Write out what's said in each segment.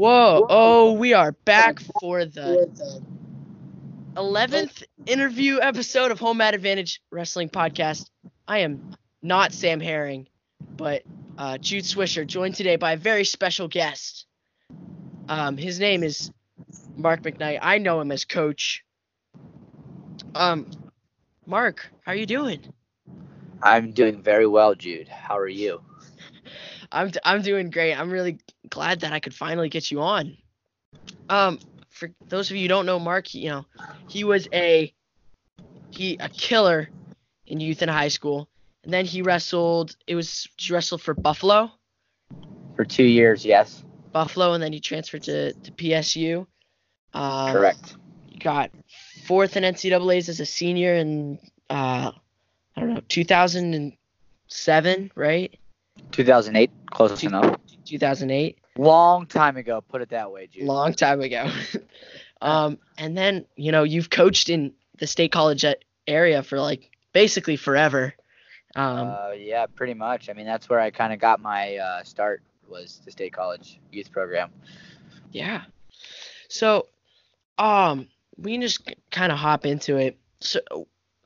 Whoa! Oh, we are back for the 11th interview episode of Home Ad Advantage Wrestling Podcast. I am not Sam Herring, but uh, Jude Swisher, joined today by a very special guest. Um, his name is Mark McKnight. I know him as Coach. Um, Mark, how are you doing? I'm doing very well, Jude. How are you? I'm I'm doing great. I'm really glad that I could finally get you on. Um, for those of you who don't know Mark, you know, he was a he a killer in youth and high school, and then he wrestled. It was he wrestled for Buffalo. For two years, yes. Buffalo, and then he transferred to to PSU. Uh, Correct. He got fourth in NCAA's as a senior in uh, I don't know 2007, right? 2008, close Two- enough. 2008. Long time ago, put it that way, Jude. long time ago. um, and then you know you've coached in the state college area for like basically forever. Um, uh, yeah, pretty much. I mean, that's where I kind of got my uh, start was the state college youth program. yeah. So, um, we can just kind of hop into it. So,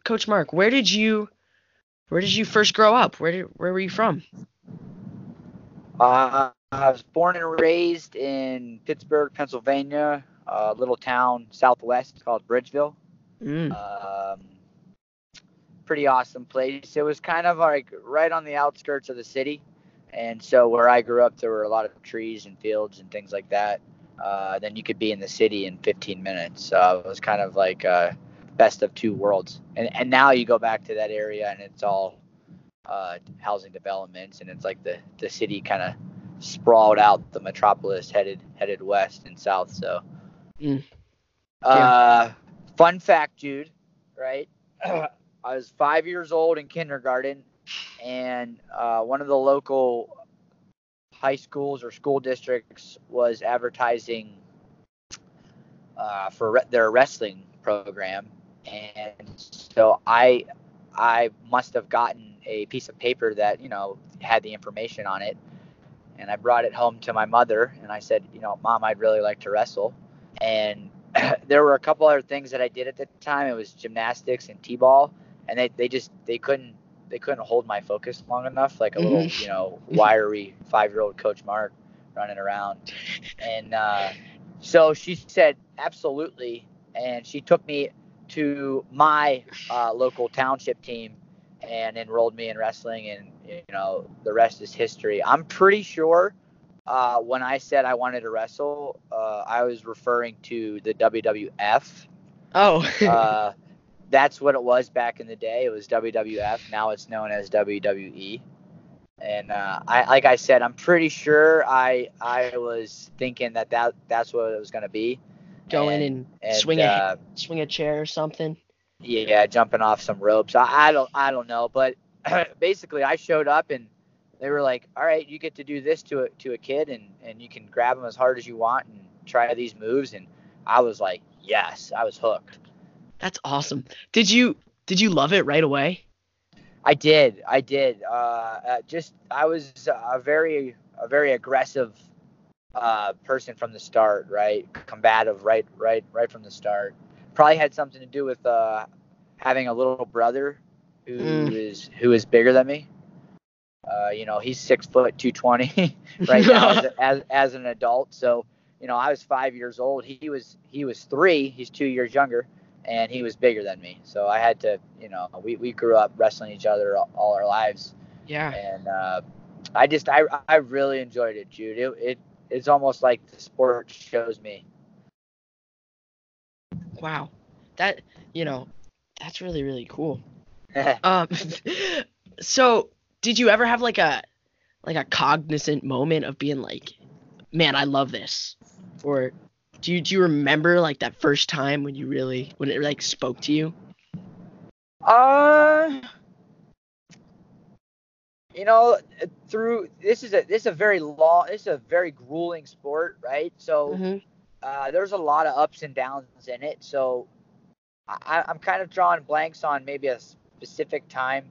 Coach Mark, where did you, where did you first grow up? Where did, where were you from? Uh, I was born and raised in Pittsburgh, Pennsylvania, a little town southwest called Bridgeville. Mm, Um, pretty awesome place. It was kind of like right on the outskirts of the city, and so where I grew up, there were a lot of trees and fields and things like that. Uh, then you could be in the city in 15 minutes. So it was kind of like uh, best of two worlds. And and now you go back to that area, and it's all uh, housing developments, and it's like the the city kind of sprawled out, the metropolis headed headed west and south. So. Mm. Uh, fun fact, dude. right? I was five years old in kindergarten, and uh, one of the local high schools or school districts was advertising uh, for re- their wrestling program, and so I I must have gotten a piece of paper that you know had the information on it, and I brought it home to my mother, and I said, you know, Mom, I'd really like to wrestle, and there were a couple other things that I did at the time. It was gymnastics and t-ball, and they, they just they couldn't they couldn't hold my focus long enough, like a little Mhm. you know wiry five year old Coach Mark running around, and uh, so she said absolutely, and she took me to my uh, local township team and enrolled me in wrestling, and you know the rest is history. I'm pretty sure uh, when I said I wanted to wrestle, uh, I was referring to the WWF. oh, Uh, that's what it was back in the day. It was WWF. Now it's known as WWE. And uh, I, like I said, I'm pretty sure I I was thinking that, that that's what it was gonna be. go in and, and, swing a uh, swing a chair or something. Yeah, jumping off some ropes. I, I don't I don't know, but basically I showed up and they were like, "All right, you get to do this to a to a kid and and you can grab him as hard as you want and try these moves." And I was like, "Yes, I was hooked." That's awesome. Did you did you love it right away? I did, I did. Uh, uh, just I was a very a very aggressive uh, person from the start, right? Combative, right, right, right from the start. Probably had something to do with uh, having a little brother who is Mm. who is bigger than me. Uh, you know, he's six foot two twenty right now as, as as an adult. So, you know, I was five years old. He was he was three. He's two years younger, and he was bigger than me. So I had to, you know, we, we grew up wrestling each other all, all our lives, Yeah. and uh, I just I I really enjoyed it, Jude. It, it it's almost like the sport shows me. Wow. That you know, that's really really cool. Um so did you ever have like a like a cognizant moment of being like, man, I love this? Or do you do you remember like that first time when you really when it like spoke to you? Uh, you know, through this is a this is a very long, this is a very grueling sport, right? So Mhm. Uh, there's a lot of ups and downs in it. So I, I'm kind of drawing blanks on maybe a specific time,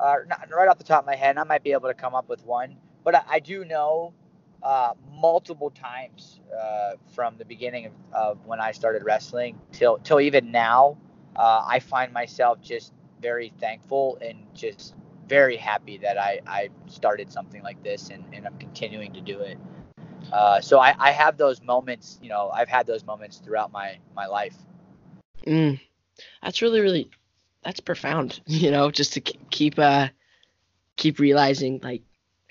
uh, not right off the top of my head. and I might be able to come up with one, but I, I do know uh, multiple times uh, from the beginning of, of, when I started wrestling till till even now. Uh, I find myself just very thankful and just very happy that I, I started something like this and, and I'm continuing to do it. Uh, so I, I have those moments, you know, I've had those moments throughout my, my life. Mm, that's really, really, that's profound, you know, just to keep, uh, keep realizing like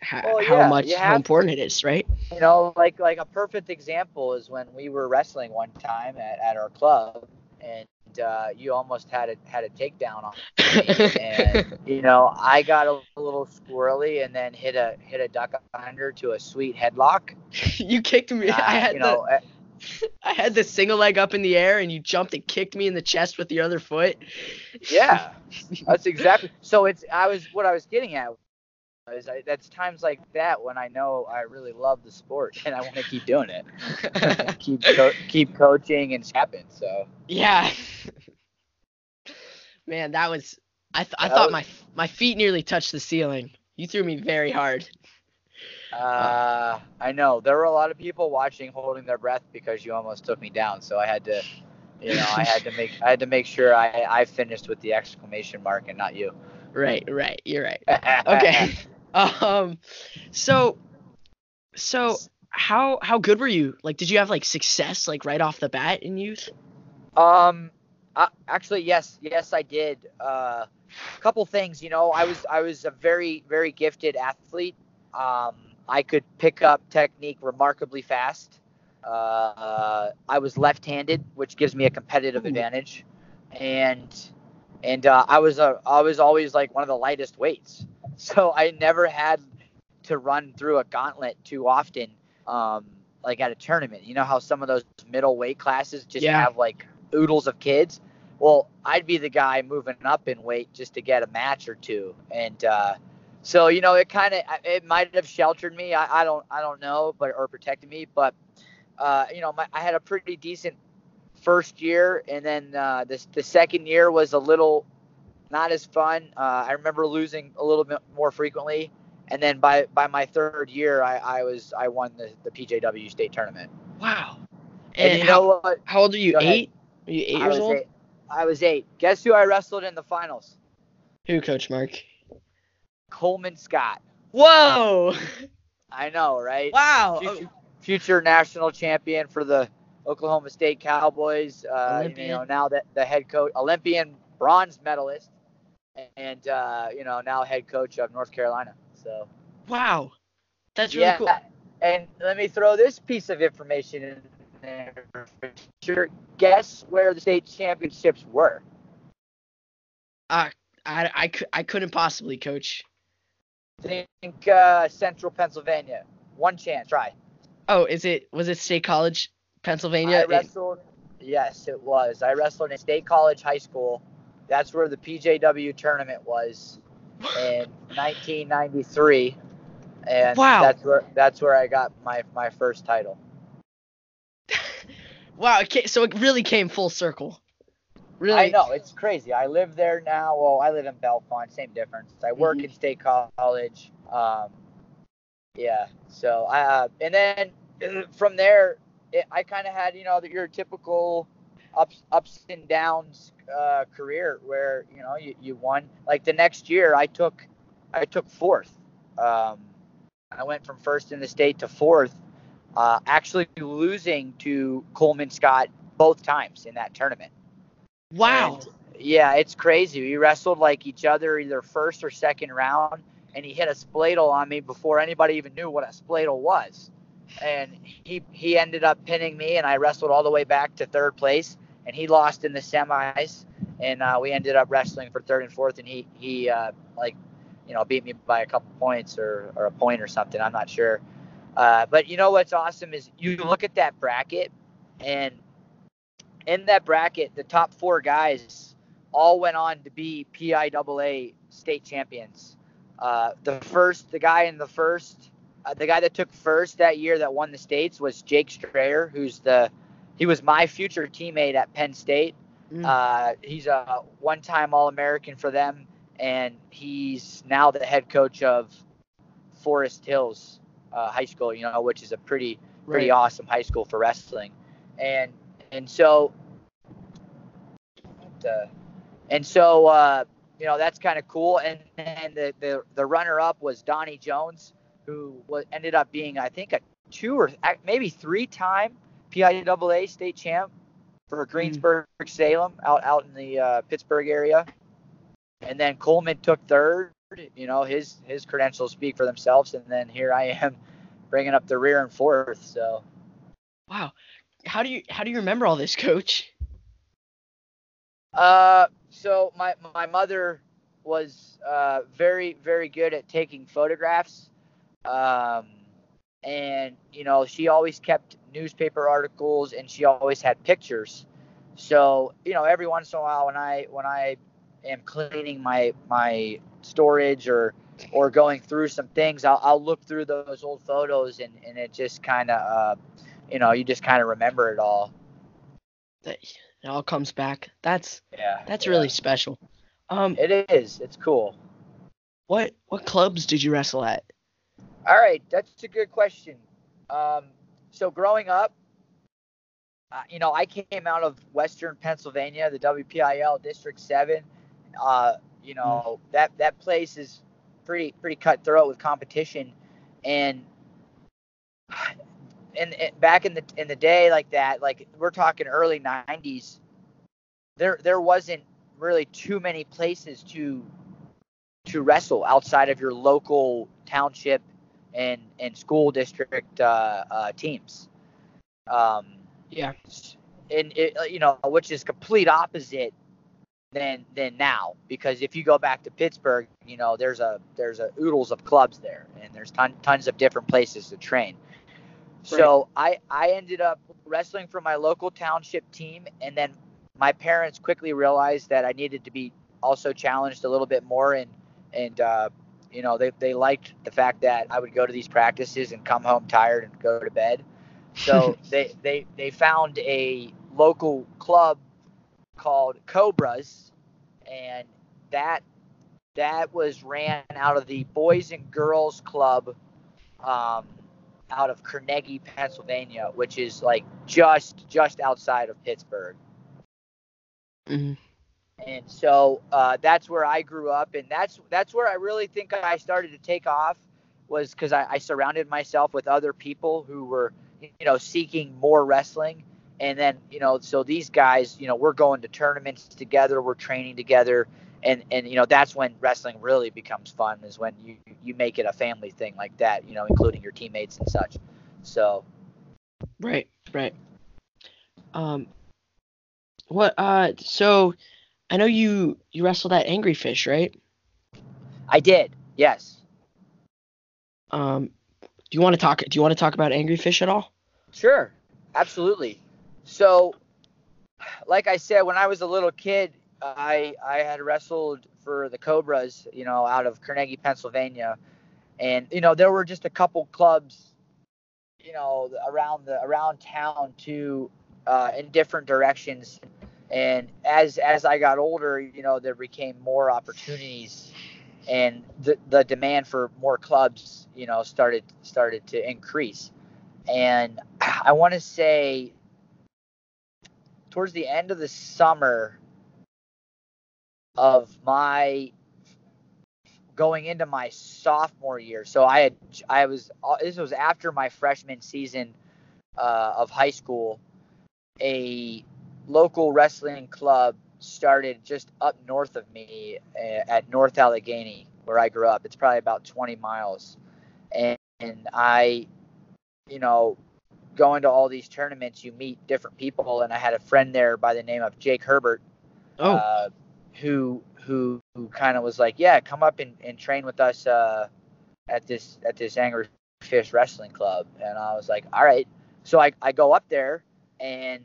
how, well, yeah, how much, how important to, it is, right? You know, like, like a perfect example is when we were wrestling one time at, at our club and uh, you almost had a had a takedown on me, and you know I got a, little squirrely and then hit a hit a duck under to a sweet headlock. you kicked me. Uh, I had you know, the, uh, I had the single leg up in the air and you jumped and kicked me in the chest with the other foot. yeah, that's exactly. So it's I was what I was getting at is I, that's times like that when I know I really love the sport and I want to keep doing it, keep co- keep coaching and snapping. So yeah, man, that was I th- I thought was, my my feet nearly touched the ceiling. You threw me very hard. Uh, I know there were a lot of people watching, holding their breath because you almost took me down. So I had to, you know, I had to make I had to make sure I I finished with the exclamation mark and not you. Right, right. You're right. Okay. Um, so, so how how good were you? Like, did you have like success like right off the bat in youth? Um, uh, actually, yes, yes, I did. A uh, couple things, you know, I was I was a very very gifted athlete. Um, I could pick up technique remarkably fast. Uh, I was left-handed, which gives me a competitive Ooh. advantage, and and uh, I was a I was always like one of the lightest weights. So I never had to run through a gauntlet too often, um, like at a tournament. You know how some of those middle weight classes just yeah. have like oodles of kids? Well, I'd be the guy moving up in weight just to get a match or two. And uh, so, you know, it kind of it might have sheltered me. I, I don't I don't know, but or protected me. But uh, you know, my, I had a pretty decent first year, and then uh, the the second year was a little not as fun. Uh, I remember losing a little bit more frequently, and then by by my third year, I, I was I won the, the PJW state tournament. Wow! And, and you how, know what? How old are you? Go eight? Ahead. Are you eight I years old? Eight. I was eight. Guess who I wrestled in the finals? Who, Coach Mark? Coleman Scott. Whoa! I know, right? Wow. Future, future national champion for the Oklahoma State Cowboys. Uh, you know, now that the head coach, Olympian bronze medalist and uh, you know now head coach of North Carolina. So wow, that's really yeah, cool. And let me throw this piece of information in there. For sure, guess where the state championships were? Uh, I, I, I couldn't possibly, coach. Think uh, Central Pennsylvania. One chance, try. Oh, is it was it State College, Pennsylvania? I wrestled. It, yes, it was. I wrestled in State College High School that's where the PJW tournament was in 1993, and wow. that's where that's where I got my my first title. wow, so it really came full circle. Really? I know it's crazy. I live there now. Well, I live in Bellefonte, same difference. I work mm-hmm. in State College. Um, yeah. So I uh, and then from there, it, I kind of had you know your typical ups ups and downs uh, career where you know you, you won. Like the next year, I took I took fourth. Um, I went from first in the state to fourth, uh, actually losing to Coleman Scott both times in that tournament. Wow. And, yeah, it's crazy. We wrestled like each other either first or second round, and he hit a spladle on me before anybody even knew what a spladle was. And he he ended up pinning me, and I wrestled all the way back to third place and he lost in the semis, and uh, we ended up wrestling for third and fourth, and he he uh, like you know beat me by a couple points or or a point or something. I'm not sure. Uh, but you know what's awesome is you look at that bracket, and in that bracket, the top four guys all went on to be PIAA state champions. Uh, the first, the guy in the first, uh, the guy that took first that year that won the states was Jake Strayer, who's the he was my future teammate at Penn State. Mm. Uh, he's a one-time All-American for them, and he's now the head coach of Forest Hills uh, high school, you know, which is a pretty pretty Right. awesome high school for wrestling, and and so, uh, and so uh, you know that's kind of cool. And then the, the the runner up was Donnie Jones, who was ended up being I think a two or maybe three time PIAA state champ for Greensburg Salem out out in the uh, Pittsburgh area. And then Coleman took third. You know his his credentials speak for themselves. And then here I am, bringing up the rear and fourth. So Wow. How do you how do you remember all this, Coach? Uh, so my my mother was uh, very very good at taking photographs, um, and you know she always kept newspaper articles and she always had pictures. So you know every once in a while when I when I am cleaning my my storage or or going through some things, I'll, I'll look through those old photos and, and it just kind of uh, you know you just kind of remember it all. That it all comes back. That's Yeah, that's yeah. really special. Um, it is. It's cool. what what clubs did you wrestle at? All right, that's a good question. Um, so growing up, uh, you know, I came out of Western Pennsylvania, the WPIAL District Seven. Uh, you know, that that place is pretty pretty cutthroat with competition, and and, and back in the in the day like that, like we're talking early '90s, there there wasn't really too many places to to wrestle outside of your local township and and school district uh, uh, teams. Um, Yeah. and it, uh, you know, which is complete opposite than than now because if you go back to Pittsburgh, you know, there's a there's a oodles of clubs there, and there's ton, tons of different places to train. So I I ended up wrestling for my local township team, and then my parents quickly realized that I needed to be also challenged a little bit more, and and uh, you know they they liked the fact that I would go to these practices and come home tired and go to bed. So they they they found a local club called Cobras, and that that was ran out of the Boys and Girls Club, um, out of Carnegie, Pennsylvania, which is like just just outside of Pittsburgh. hmm And so uh, that's where I grew up, and that's that's where I really think I started to take off was because I, I surrounded myself with other people who were you know seeking more wrestling, and then you know so these guys you know we're going to tournaments together, we're training together, and and you know that's when wrestling really becomes fun is when you you make it a family thing like that, you know, including your teammates and such. So Right, right. Um, what? Uh, so I know you you wrestled at Angry Fish, right? I did, yes. Um, do you want to talk? Do you want to talk about Angry Fish at all? Sure, absolutely. So, like I said, when I was a little kid, I I had wrestled for the Cobras, you know, out of Carnegie, Pennsylvania, and you know there were just a couple clubs, you know, around the around town too, uh, in different directions. And as as I got older, you know, there became more opportunities, and the the demand for more clubs, you know, started started to increase and I want to say towards the end of the summer of my going into my sophomore year. So I had I was this was after my freshman season uh, of high school. A local wrestling club started just up north of me uh, at North Allegheny, where I grew up. It's probably about 20 miles, and, and I you know, going to all these tournaments, you meet different people, and I had a friend there by the name of Jake Herbert, Oh, uh, who who who kind of was like, yeah, come up and, and train with us uh, at this at this Angry Fish Wrestling Club, and I was like, all right. So I I go up there and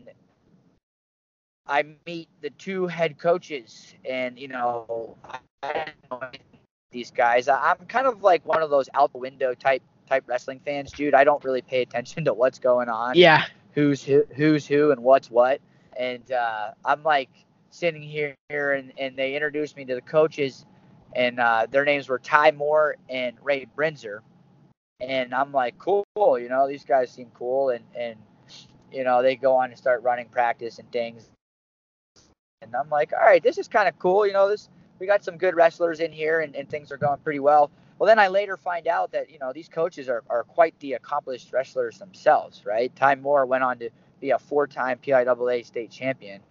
I meet the two head coaches, and you know, I, I didn't know these guys. I, I'm kind of like one of those out the window type type wrestling fans, dude. I don't really pay attention to what's going on, yeah. who's who, who's who, and what's what. And uh, I'm like sitting here, here and, and they introduced me to the coaches, and uh, their names were Ty Moore and Ray Brinzer. and I'm like, cool, you know, these guys seem cool, and and you know, they go on and start running practice and things, and I'm like, all right, this is kind of cool, you know, this we got some good wrestlers in here, and, and things are going pretty well. Well, then I later find out that you know these coaches are, are quite the accomplished wrestlers themselves, right? Ty Moore went on to be a four-time PIAA state champion,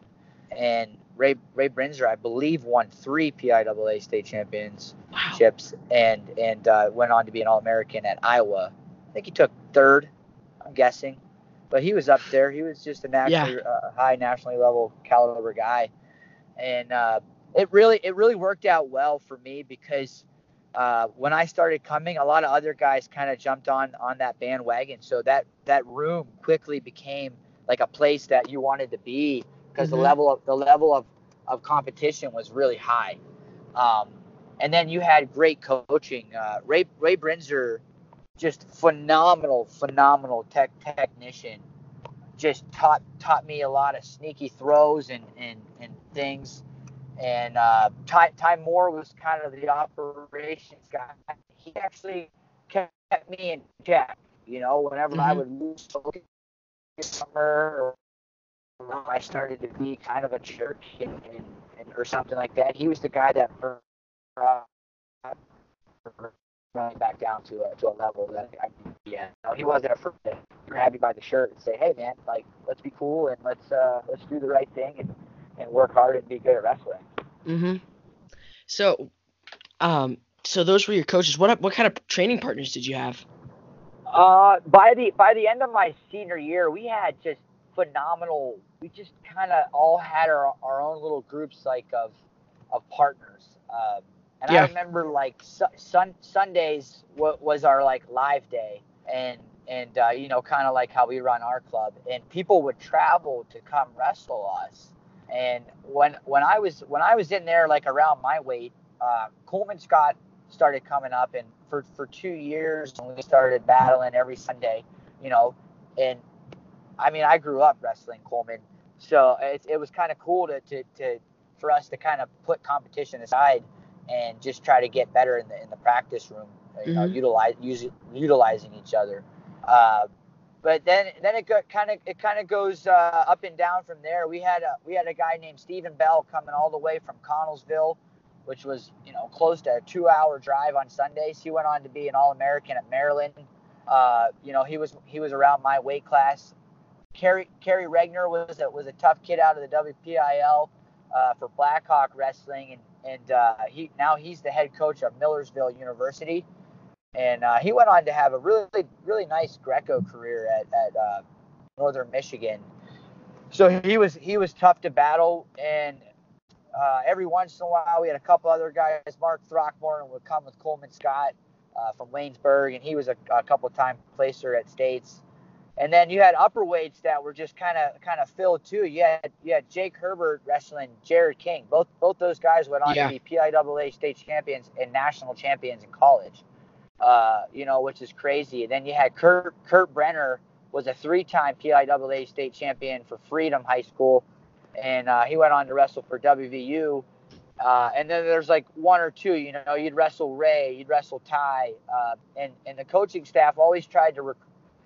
and Ray Ray Brinzer, I believe, won three PIAA state championships, wow. and and uh, went on to be an All-American at Iowa. I think he took third, I'm guessing, but he was up there. He was just a nationally yeah. uh, high nationally level caliber guy, and uh, it really it really worked out well for me because uh, when I started coming, a lot of other guys kind of jumped on on that bandwagon. So that that room quickly became like a place that you wanted to be because mm-hmm. the level of the level of, of competition was really high. Um, and then you had great coaching. Uh, Ray Ray Brinzer, just phenomenal, phenomenal tech technician. Just taught taught me a lot of sneaky throws and and, and things and uh, Ty, Ty Moore was kind of the operations guy. He actually kept me in check. You know, whenever mm-hmm. I would lose focus summer, or I started to be kind of a jerk and, and, and, or something like that. He was the guy that brought me back down to a, to a level that I could be at. You he wasn't afraid to grab me by the shirt and say, "Hey, man, like let's be cool and let's uh, let's do the right thing and, and work hard and be good at wrestling." Mm-hmm. So, um, so those were your coaches. What what kind of training partners did you have? Uh, by the by the end of my senior year, we had just phenomenal. We just kind of all had our, our own little groups like of of partners. Um, and yeah. I remember like su- sun Sundays w- was our like live day, and and uh, you know kind of like how we run our club, and people would travel to come wrestle us. And when when I was when I was in there like around my weight, uh, Coleman Scott started coming up, and for for two years we started battling every Sunday, you know. And I mean, I grew up wrestling Coleman, so it, it was kind of cool to, to to for us to kind of put competition aside and just try to get better in the in the practice room, you know, mm-hmm. utilize use, utilizing each other. Uh, but then then it kind of it kind of goes uh, up and down from there. We had a we had a guy named Stephen Bell coming all the way from Connellsville, which was you know close to a two hour drive on Sundays. He went on to be an All American at Maryland. Uh, you know he was he was around my weight class. Kerry Kerry Regner was a, was a tough kid out of the WPIAL uh, for Blackhawk Wrestling, and and uh, he now he's the head coach of Millersville University and uh, he went on to have a really really nice Greco career at, at uh, Northern Michigan. So he was he was tough to battle, and uh, every once in a while we had a couple other guys. Mark Throckmorton would come with Coleman Scott uh, from Waynesburg, and he was a, a couple time placer at States. And then you had upper weights that were just kind of kind of filled too. You had you had Jake Herbert wrestling Jarrod King. Both both those guys went on yeah. to be PIAA state champions and national champions in college uh, you know, which is crazy. And then you had Kurt Kurt Brenner was a three-time PIAA state champion for Freedom High School, and uh, he went on to wrestle for WVU. Uh, and then there's like one or two, you know, you'd wrestle Ray, you'd wrestle Ty, uh, and and the coaching staff always tried to, rec-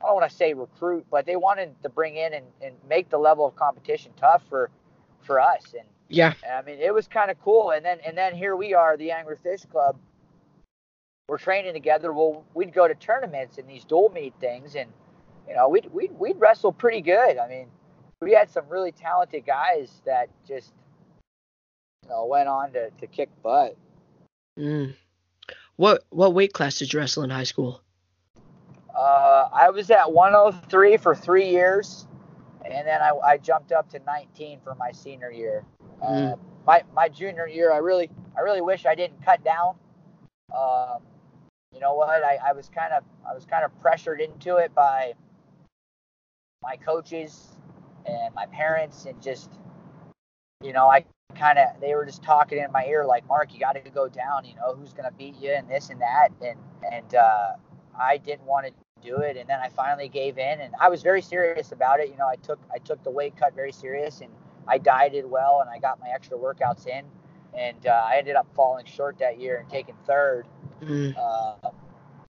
I don't want to say recruit, but they wanted to bring in and, and make the level of competition tough for for us. And yeah, I mean, it was kind of cool. And then and then here we are, the Angry Fish Club we're training together. Well, we'd go to tournaments and these dual meet things, and you know, we'd we'd we'd wrestle pretty good. I mean, we had some really talented guys that just you know went on to, to kick butt. Mm. What what weight class did you wrestle in high school? Uh, I was at 103 for three years, and then I, I jumped up to 19 for my senior year. Mm. Uh, my my junior year, I really I really wish I didn't cut down. Um, know what? I, I was kind of I was kind of pressured into it by my coaches and my parents, and just you know I kind of they were just talking in my ear like Mark, you got to go down. You know who's gonna beat you and this and that, and and uh, I didn't want to do it, and then I finally gave in, and I was very serious about it. You know I took I took the weight cut very serious, and I dieted well, and I got my extra workouts in, and uh, I ended up falling short that year and taking third. Mm. Uh,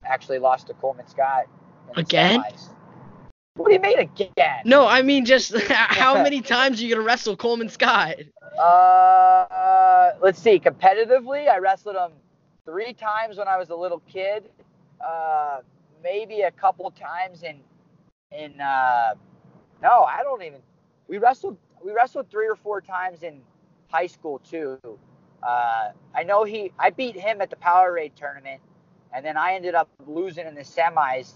actually lost to Coleman Scott. Again? semis. What do you mean again? No, I mean just how many times are you gonna wrestle Coleman Scott? Uh, let's see. Competitively, I wrestled him three times when I was a little kid. Uh, maybe a couple times in in. Uh, no, I don't even. We wrestled. We wrestled three or four times in high school too. Uh, I know he. I beat him at the Powerade tournament, and then I ended up losing in the semis,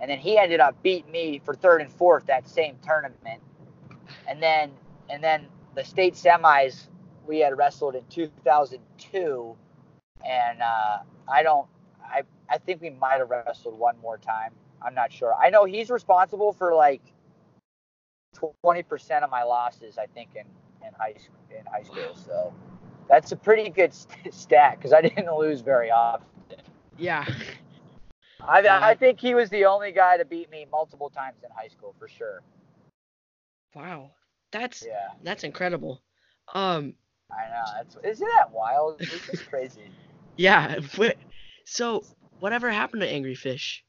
and then he ended up beating me for third and fourth that same tournament, and then and then the state semis we had wrestled in 2002, and uh, I don't. I I think we might have wrestled one more time. I'm not sure. I know he's responsible for like 20% of my losses. I think in in high school in high school. So that's a pretty good st- stat because I didn't lose very often. Yeah. I I think he was the only guy to beat me multiple times in high school for sure. Wow. That's Yeah, that's incredible. Um. I know. That's isn't that wild? This is crazy. Yeah. So whatever happened to Angry Fish?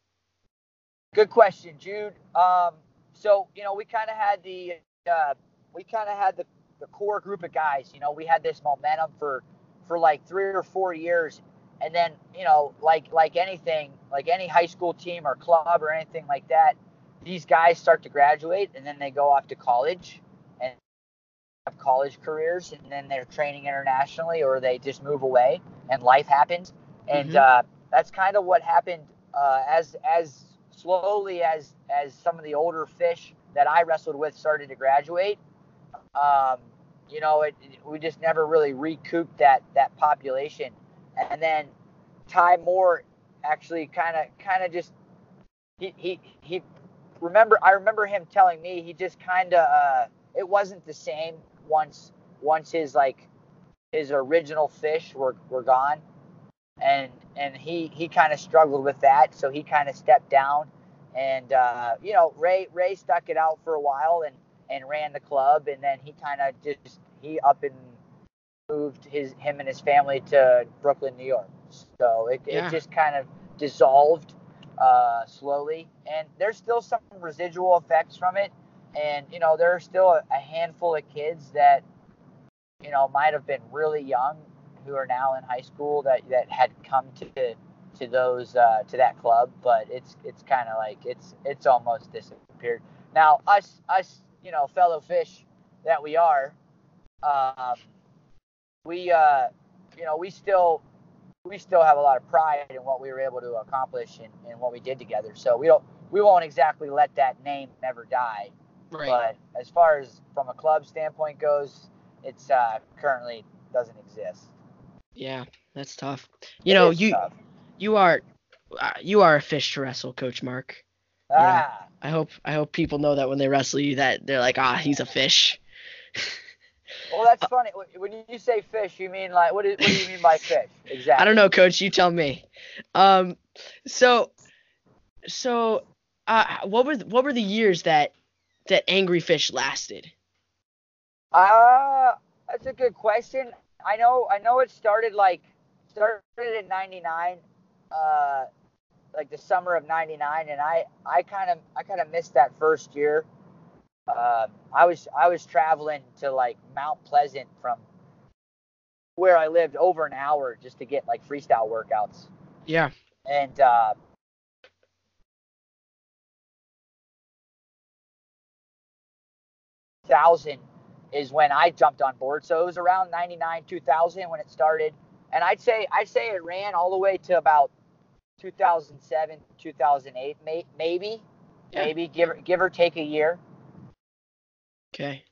Good question, Jude. Um, so you know, we kind of had the uh, we kind of had the, the core group of guys. You know, we had this momentum for for like three or four years, and then you know, like like anything, like any high school team or club or anything like that, these guys start to graduate and then they go off to college and have college careers, and then they're training internationally or they just move away and life happens, and Mhm. uh, that's kind of what happened uh, as as slowly as as some of the older fish that I wrestled with started to graduate, um, you know, it, we just never really recouped that that population. And then Ty Moore actually kind of kind of just he he he remember I remember him telling me he just kind of uh, it wasn't the same once once his like his original fish were were gone and and he he kind of struggled with that so he kind of stepped down and uh, you know ray ray stuck it out for a while and and ran the club and then he kind of just he up and moved his him and his family to brooklyn new york so it, Yeah. it just kind of dissolved uh, slowly and there's still some residual effects from it and you know there are still a, a handful of kids that you know might have been really young who are now in high school that that had come to to those uh, to that club, but it's it's kind of like it's it's almost disappeared. Now us us you know fellow fish that we are, um, we uh, you know we still we still have a lot of pride in what we were able to accomplish and, and what we did together. So we don't we won't exactly let that name never die. Right. But as far as from a club standpoint goes, it's uh, currently doesn't exist. yeah, that's tough. You It know, you tough. you are uh, you are a fish to wrestle, Coach Mark. Ah, I hope I hope people know that when they wrestle you that they're like, ah, he's a fish. well, that's funny. When you say fish, you mean like what, is, what do you mean by fish? Exactly. I don't know, Coach. You tell me. Um, so, so, uh, what were what were the years that that Angry Fish lasted? Uh, that's a good question. I know I know it started like started in 99 uh like the summer of 99 and I I kind of I kind of missed that first year. Um I was I was traveling to like Mount Pleasant from where I lived over an hour just to get like freestyle workouts. Yeah. And uh thousand is when I jumped on board. So it was around 99, 2000 when it started. And I'd say I'd say it ran all the way to about 2007, 2008, may, maybe, Yeah. maybe give or, give or take a year. Okay,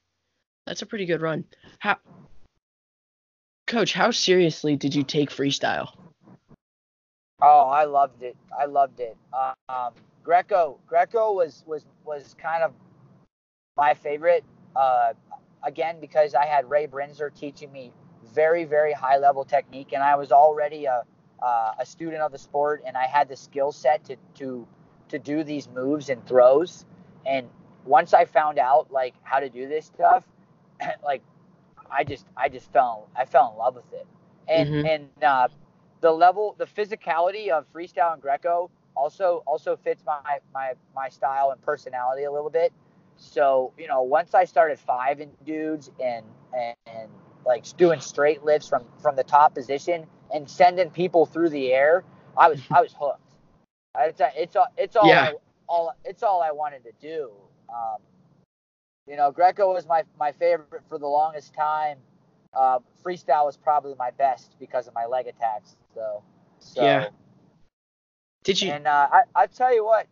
that's a pretty good run. How, Coach? How seriously did you take freestyle? Oh, I loved it. I loved it. Um, Greco, Greco was was was kind of my favorite. Uh, again, because I had Ray Brinzer teaching me very very high level technique, and I was already a uh, a student of the sport, and I had the skill set to to to do these moves and throws. And once I found out like how to do this stuff, like I just I just fell I fell in love with it. And Mhm. and uh, the level, the physicality of freestyle and Greco also also fits my my my style and personality a little bit. So you know, once I started fiving dudes and and, and like doing straight lifts from from the top position and sending people through the air, I was I was hooked. It's it's all it's all Yeah. I, all it's all I wanted to do. Um, you know, Greco was my my favorite for the longest time. Uh, freestyle was probably my best because of my leg attacks. So, so Yeah. Did you? and uh, I I tell you what,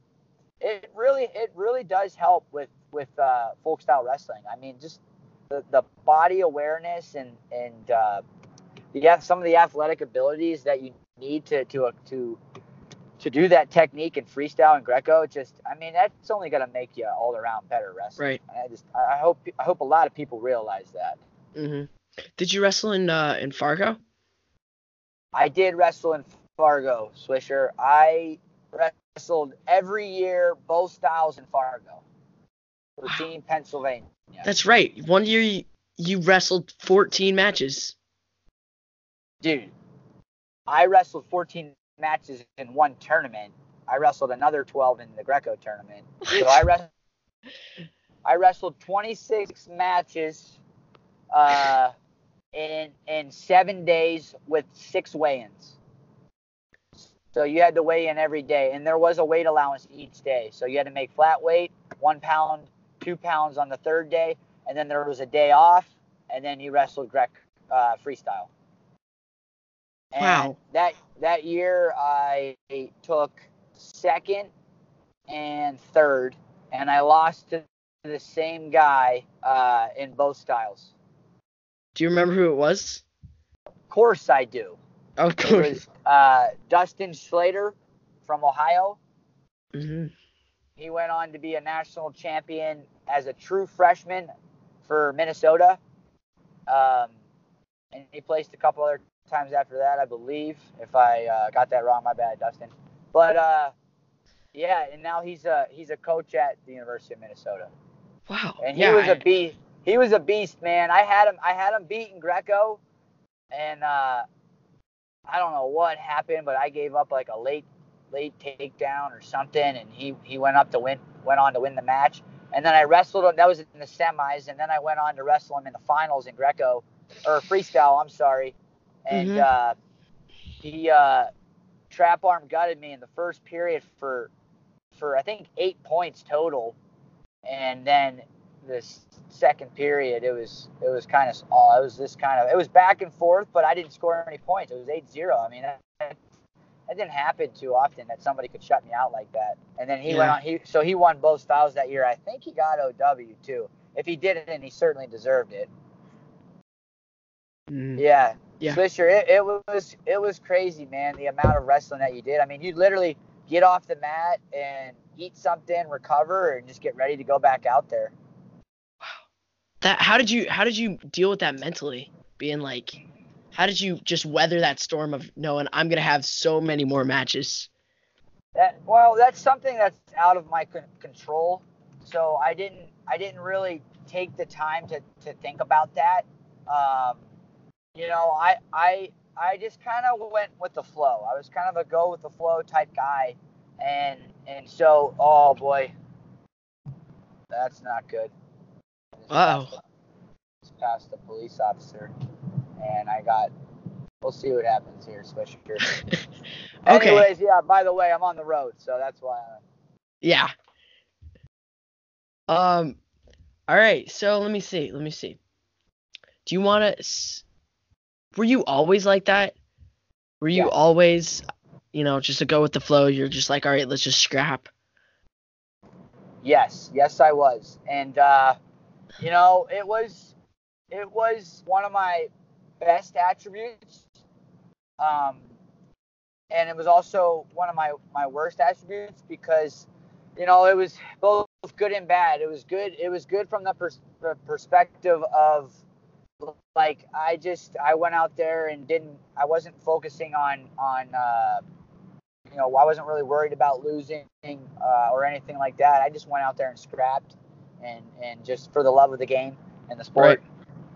it really it really does help with with uh, folk style wrestling. I mean, just the, the body awareness and and yeah, some of the athletic abilities that you need to to uh, to to do that technique and freestyle and Greco. Just I mean, that's only gonna make you all around better wrestler. Right. I just I hope I hope a lot of people realize that. hmm Did you wrestle in uh, in Fargo? I did wrestle in Fargo, Swisher. I wrestled every year, both styles in Fargo for Wow. Team Pennsylvania. That's right. One year you, you wrestled 14 matches. Dude, I wrestled 14 matches in one tournament. I wrestled another 12 in the Greco tournament. So I wrestled, I wrestled 26 matches uh, in in seven days with six weigh-ins. So you had to weigh in every day, and there was a weight allowance each day. So you had to make flat weight, one pound, two pounds on the third day, and then there was a day off, and then you wrestled Grec uh, freestyle. And Wow. That that year I took second and third, and I lost to the same guy uh, in both styles. Do you remember who it was? Of course I do. Of It course. was uh, Dustin Schlatter from Ohio. hmm He went on to be a national champion as a true freshman for Minnesota. Um, and he placed a couple other times after that, I believe. If I uh, got that wrong, my bad, Dustin. But uh, yeah, and now he's a he's a coach at the University of Minnesota. Wow. And he yeah. was I- a beast. He was a beast, man. I had him. I had him beating Greco, and uh, I don't know what happened, but I gave up like a late, late takedown or something, and he he went up to win, went on to win the match. And then I wrestled him. That was in the semis, and then I went on to wrestle him in the finals in Greco or freestyle. I'm sorry, and Mhm. uh, he uh, trap arm gutted me in the first period for for I think eight points total, and then this second period it was it was kind of all it was this kind of it was back and forth, but I didn't score any points. It was 8-0. I mean that, that, didn't happen too often that somebody could shut me out like that. And then he went on he so he won both styles that year. I think he got OW too. If he didn't, he certainly deserved it. Mhm. Yeah. Yeah. Swisher, it, it was it was crazy, man. The amount of wrestling that you did. I mean, you literally get off the mat and eat something, recover, and just get ready to go back out there. Wow. That how did you how did you deal with that mentally? Being like how did you just weather that storm of knowing I'm gonna have so many more matches? That well, that's something that's out of my con- control. So I didn't I didn't really take the time to, to think about that. Um, you know, I I I just kind of went with the flow. I was kind of a go with the flow type guy, and and so oh boy, that's not good. Uh-oh. passed- Just passed the police officer, and I got. We'll see what happens here, Swisher. okay. Anyways, yeah. By the way, I'm on the road, so that's why. I'm... Yeah. Um. All right. So let me see. Let me see. Do you want to? Were you always like that? Were you Yeah. always, you know, just to go with the flow? You're just like, all right, let's just scrap. Yes, yes, I was, and uh, you know, it was, it was one of my best attributes, um, and it was also one of my my worst attributes because, you know, it was both good and bad. It was good. It was good from the, pers- the perspective of like I just I went out there and didn't I wasn't focusing on on uh, you know I wasn't really worried about losing uh, or anything like that. I just went out there and scrapped and and just for the love of the game and the sport.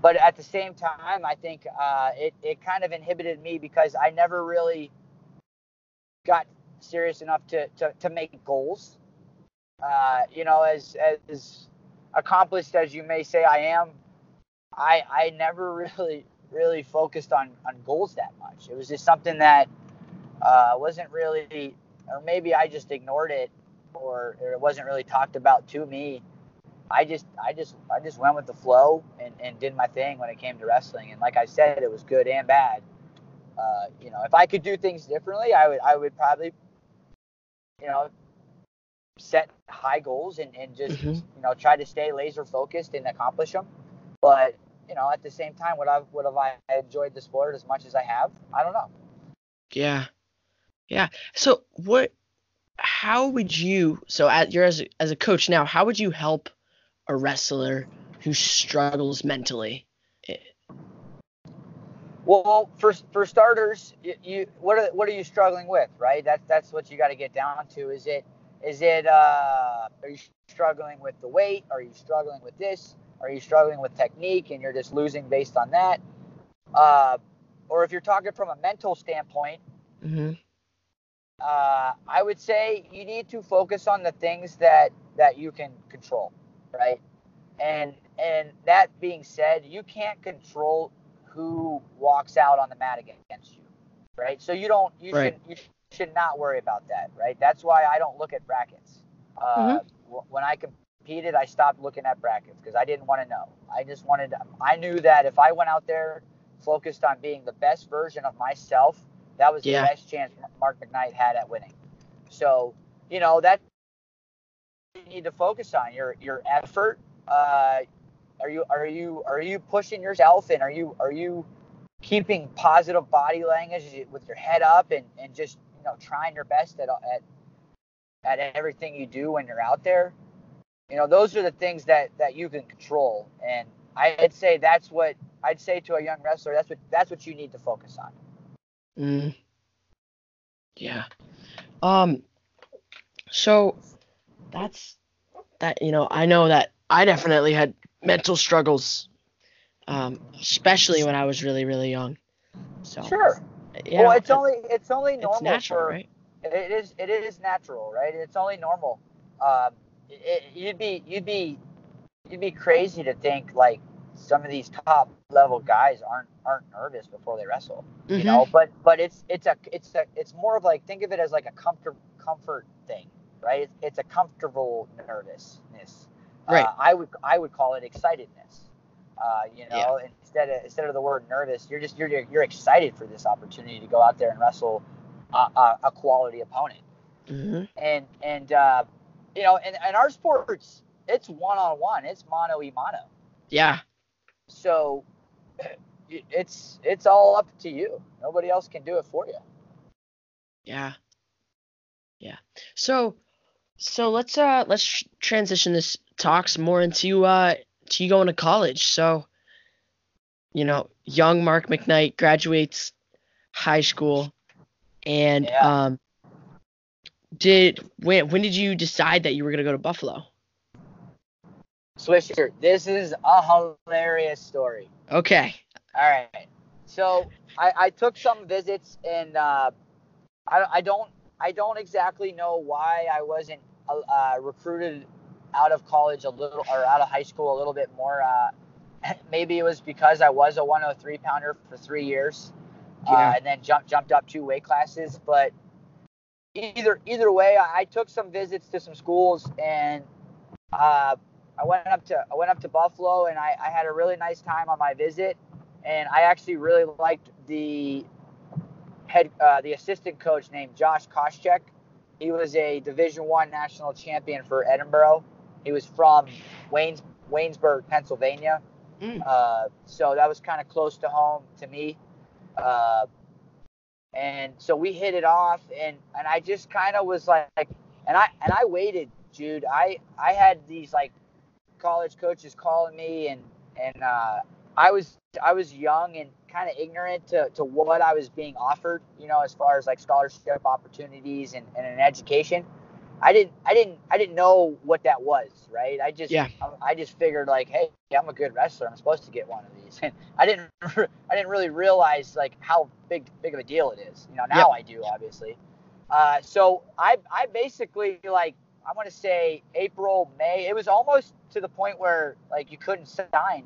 But at the same time, I think uh, it it kind of inhibited me because I never really got serious enough to to, to make goals. Uh, you know, as as accomplished as you may say I am, I I never really really focused on on goals that much. It was just something that uh, wasn't really, or maybe I just ignored it, or, or it wasn't really talked about to me. I just I just I just went with the flow and, and did my thing when it came to wrestling. And like I said, it was good and bad. Uh, you know, if I could do things differently, I would I would probably, you know, set high goals and, and just Mhm. you know try to stay laser focused and accomplish them. But you know, at the same time, would I would have I enjoyed the sport as much as I have? I don't know. Yeah. Yeah. So what how would you so at you're as a, as a coach now, how would you help a wrestler who struggles mentally? Well, for for starters, you, you what are what are you struggling with, right? That's that's what you got to get down to. Is it is it uh, are you struggling with the weight? Are you struggling with this? Are you struggling with technique and you're just losing based on that? Uh, or if you're talking from a mental standpoint, Mhm. uh, I would say you need to focus on the things that that you can control, right? And and that being said, you can't control who walks out on the mat against you, right? So you don't you Right. should you should not worry about that, right? That's why I don't look at brackets. Uh, wh- When I competed, I stopped looking at brackets because I didn't want to know. I just wanted I knew that if I went out there focused on being the best version of myself, that was Yeah. the best chance Mark McKnight had at winning. So, you know, that you need to focus on your your effort. Uh, are you are you are you pushing yourself and are you are you keeping positive body language with your head up and, and just you know trying your best at at at everything you do when you're out there? You know, those are the things that that you can control. And I'd say that's what I'd say to a young wrestler. That's what that's what you need to focus on. Mm. Yeah. Um so that's that you know, I know that I definitely had mental struggles um especially when I was really really young. So Sure. yeah, well, it's it- only it's only normal it's natural, for right? it is it is natural, right? It's only normal. Um, it, you'd be you'd be you'd be crazy to think like some of these top level guys aren't aren't nervous before they wrestle, you Mhm. know. But but it's it's a it's a it's more of like think of it as like a comfort comfort thing, right? It's, it's a comfortable nervousness. Right. Uh, I would I would call it excitedness. Uh, you know, instead of instead of the word nervous, you're just you're you're excited for this opportunity to go out there and wrestle a, a, a quality opponent. Mhm. And and uh, you know, and, and our sports, it's one on one, it's mano y mano. Yeah. So it's it's all up to you. Nobody else can do it for you. Yeah. Yeah. So so let's uh let's transition this talks more into uh to you going to college. So you know, young Mark McKnight graduates high school and Yeah. um did when when did you decide that you were going to go to Buffalo? Swisher, this is a hilarious story. Okay. All right. So I, I took some visits and uh, I, I don't I don't exactly know why I wasn't uh, recruited out of college a little or out of high school a little bit more. Uh, maybe it was because I was a 103 pounder for three years, Yeah. uh, and then jumped jumped up two weight classes. But either either way, I, I took some visits to some schools and uh, I went up to I went up to Buffalo and I, I had a really nice time on my visit and I actually really liked the head uh, the assistant coach named Josh Koscheck. He was a Division One national champion for Edinboro. He was from Waynes Waynesburg, Pennsylvania. Mm. Uh, so that was kind of close to home to me. Uh, and so we hit it off and, and I just kind of was like and I and I waited, Jude. I I had these like college coaches calling me and and uh, I was I was young and kind of ignorant to, to what I was being offered, you know, as far as like scholarship opportunities and, and an education. I didn't I didn't I didn't know what that was, right? I just Yeah. I, I just figured like, hey, I'm a good wrestler. I'm supposed to get one of these. And I didn't I didn't really realize like how big big of a deal it is. You know, now I do obviously. Uh, so I I basically like I want to say April May. It was almost to the point where like you couldn't sign.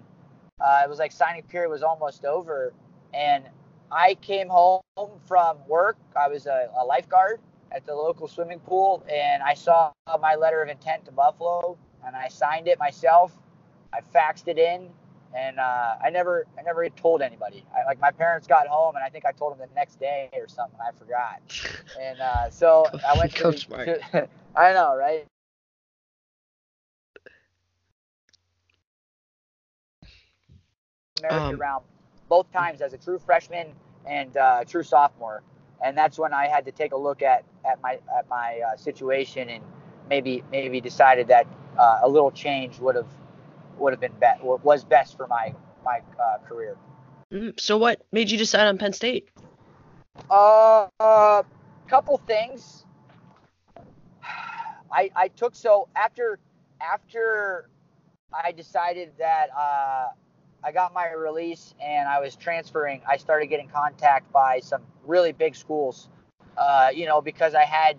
Uh, it was like signing period was almost over, and I came home from work. I was a, a lifeguard at the local swimming pool, and I saw my letter of intent to Buffalo, and I signed it myself. I faxed it in, and uh, I never, I never told anybody. I, like my parents got home, and I think I told them the next day or something. I forgot, and uh, so I went to, to I know, right? um, around both times as a true freshman and uh, true sophomore, and that's when I had to take a look at at my at my uh, situation and maybe maybe decided that uh, a little change would have would have been best was best for my my uh, career. Mm, so what made you decide on Penn State? Uh, uh couple things. I I took so after after I decided that uh, I got my release and I was transferring, I started getting contact by some really big schools, uh, you know, because I had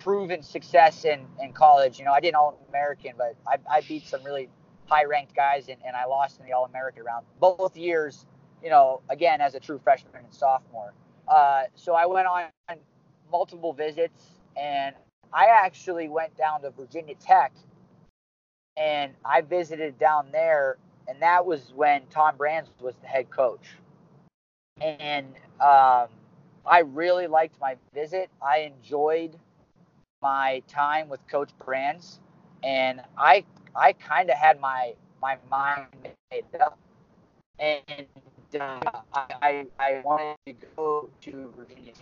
proven success in, in college. You know, I didn't All American, but I, I beat some really high ranked guys and, and I lost in the All American round both years, you know, again, as a true freshman and sophomore. Uh, so I went on multiple visits and I actually went down to Virginia Tech and I visited down there and that was when Tom Brands was the head coach. And um, I really liked my visit. I enjoyed my time with Coach Brands, and I I kind of had my my mind made up, and uh, I I wanted to go to Virginia.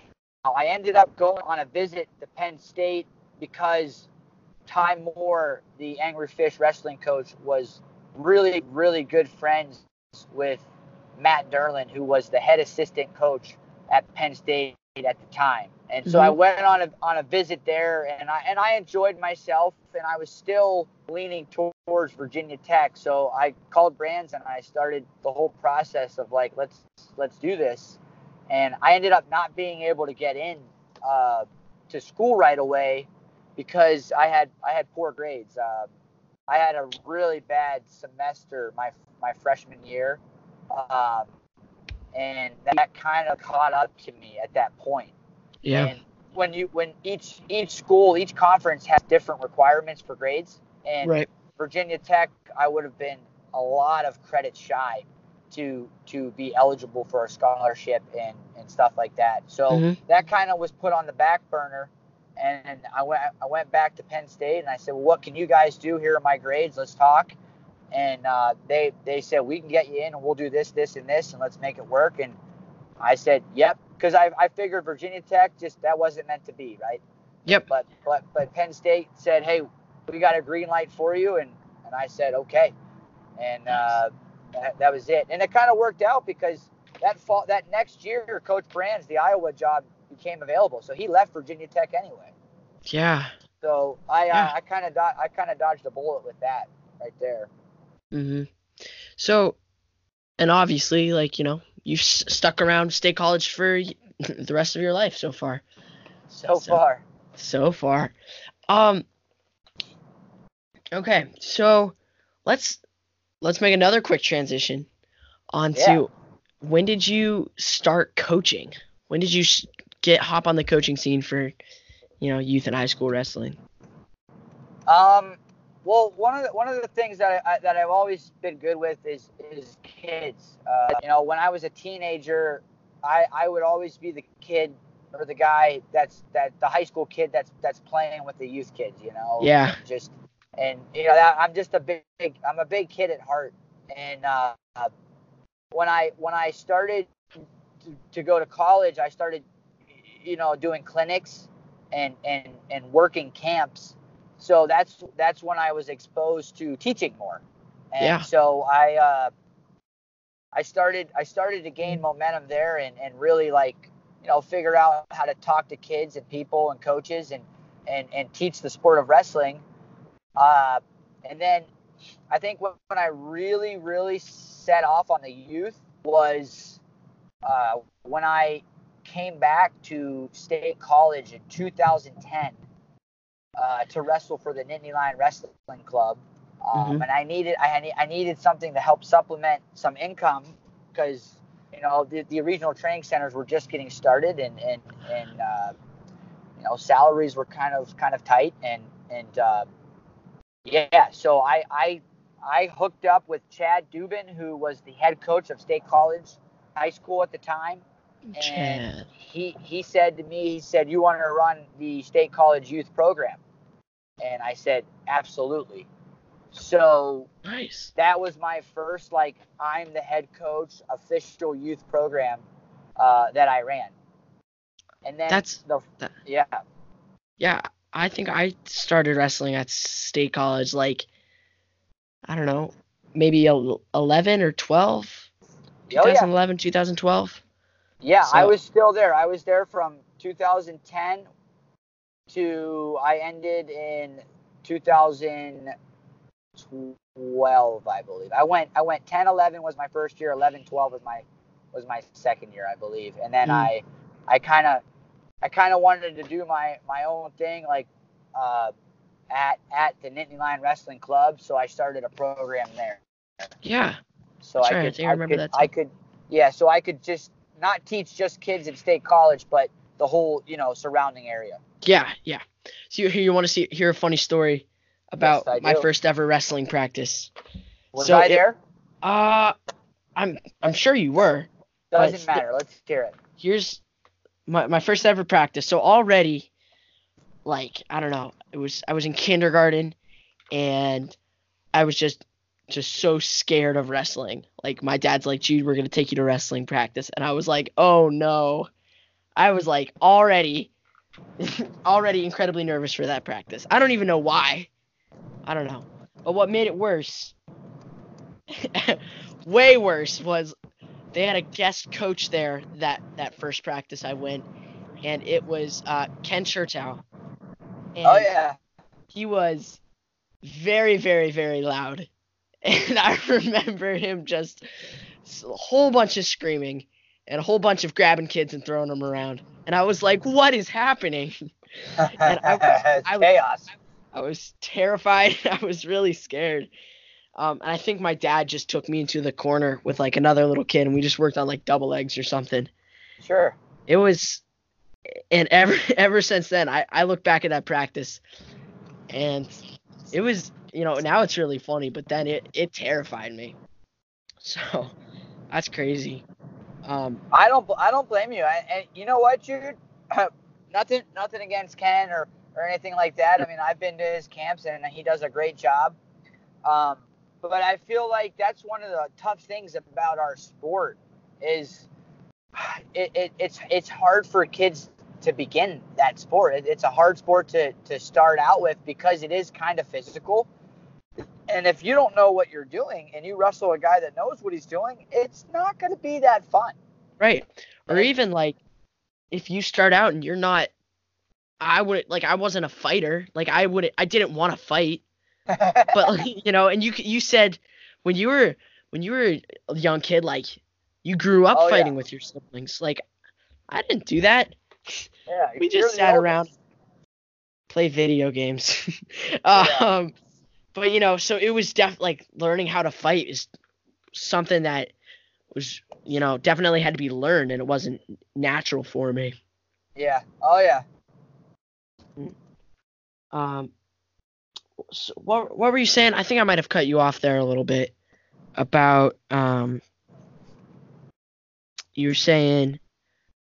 I ended up going on a visit to Penn State because Ty Moore, the Angry Fish wrestling coach, was really, really good friends with Matt Dernlan, who was the head assistant coach at Penn State at the time. And so mm-hmm. I went on a on a visit there, and I and I enjoyed myself, and I was still leaning towards Virginia Tech. So I called Brands and I started the whole process of like let's let's do this, and I ended up not being able to get in uh, to school right away because I had I had poor grades. Uh, I had a really bad semester my my freshman year, um, and that kind of caught up to me at that point. Yeah. And when you when each each school each conference has different requirements for grades, and right. Virginia Tech I would have been a lot of credit shy to to be eligible for a scholarship and and stuff like that. So mm-hmm. that kind of was put on the back burner and I went I went back to Penn State and I said, well, what can you guys do? Here are my grades. Let's talk. And uh, they they said we can get you in and we'll do this, this, and this, and let's make it work. And I said, yep, because I, I figured Virginia Tech just that wasn't meant to be, right? Yep. But but but Penn State said, hey, we got a green light for you, and and I said, okay, and uh, that, that was it. And it kind of worked out because that fall that next year, Coach Brands, the Iowa job became available. So he left Virginia Tech anyway. Yeah. So I uh, yeah. uh, I kind of do- I kind of dodged a bullet with that right there. Mhm. So, and obviously, like you know, you've s- stuck around State College for the rest of your life so far. So, so far. So far. Um. Okay, so let's let's make another quick transition onto yeah. when did you start coaching? When did you get hop on the coaching scene for, you know, youth and high school wrestling? Um, well, one of the, one of the things that I, that I've always been good with is is kids. Uh, you know, when I was a teenager, I I would always be the kid or the guy that's that the high school kid that's that's playing with the youth kids. You know. Yeah. Just and you know that I'm just a big I'm a big kid at heart, and uh, when I when I started to, to go to college, I started you know, doing clinics and and and working camps. So that's that's when I was exposed to teaching more. And yeah. so I uh, I started I started to gain momentum there and, and really like you know figure out how to talk to kids and people and coaches and and, and teach the sport of wrestling. Uh, and then I think when, when I really really set off on the youth was uh, when I came back to State College in 2010 uh, to wrestle for the Nittany Lion Wrestling Club, um, Mhm. and I needed I, I needed something to help supplement some income because you know the, the regional training centers were just getting started and and and uh, you know salaries were kind of kind of tight and and uh, yeah so I I I hooked up with Chad Dubin who was the head coach of State College High School at the time and Chad. he he said to me he said you want to run the State College youth program and I said absolutely so Nice. that was my first like I'm the head coach official youth program uh, that I ran. And then That's- the that- yeah Yeah, I think I started wrestling at State College like I don't know, maybe 11 or 12. oh yeah 2011, 2012. Yeah I was still there. I was there from 2010 to I ended in 2012 I believe. I went I went 10 11 was my first year, 11 12 was my was my second year I believe. And then Mm. I I kind of I kind of wanted to do my my own thing like uh, at at the Nittany Lion Wrestling Club, so I started a program there. Yeah. So I I could, think I remember could, that too. I could, yeah. So I could just not teach just kids at State College, but the whole, you know, surrounding area. Yeah, yeah. So you, you want to see hear a funny story about Yes, my do. first ever wrestling practice? Was So I it- there? Uh I'm I'm sure you were. Doesn't matter. Let's hear it. Here's my my first ever practice. So already like I don't know, it was I was in kindergarten and I was just just so scared of wrestling. Like my dad's like, "Jude, we're going to take you to wrestling practice." And I was like, "Oh no." I was like already already incredibly nervous for that practice. I don't even know why. I don't know. But what made it worse way worse was they had a guest coach there that that first practice I went and it was uh, Ken Chertow. And Oh yeah. he was very, very, very loud. And I remember him just a whole bunch of screaming and a whole bunch of grabbing kids and throwing them around. And I was like, what is happening? And I was- I was- chaos. I was terrified. I was really scared. Um, and I think my dad just took me into the corner with like another little kid and we just worked on like double legs or something. Sure. It was, and ever ever since then, I, I look back at that practice, and it was you know now it's really funny, but then it it terrified me. So that's crazy. Um, I don't. I don't blame you. I, and you know what, Jude? nothing. Nothing against Ken or or anything like that. I mean, I've been to his camps and he does a great job. Um, but I feel like that's one of the tough things about our sport is it, it it's it's hard for kids to begin that sport. It, it's a hard sport to to start out with because it is kind of physical. And if you don't know what you're doing and you wrestle a guy that knows what he's doing, it's not going to be that fun. right. Or Right. even like if you start out and you're not, I wouldn't like I wasn't a fighter. Like I wouldn't I didn't want to fight. but like, you know, and you you said when you were when you were a young kid, like you grew up Oh, yeah. fighting with your siblings. Like I didn't do that. Yeah, We just sat oldest. around, play video games. Yeah. Um, but you know, so it was def like learning how to fight is something that was you know definitely had to be learned, and it wasn't natural for me. Yeah. Oh yeah. Um, so what what were you saying? I think I might have cut you off there a little bit about um. You were saying,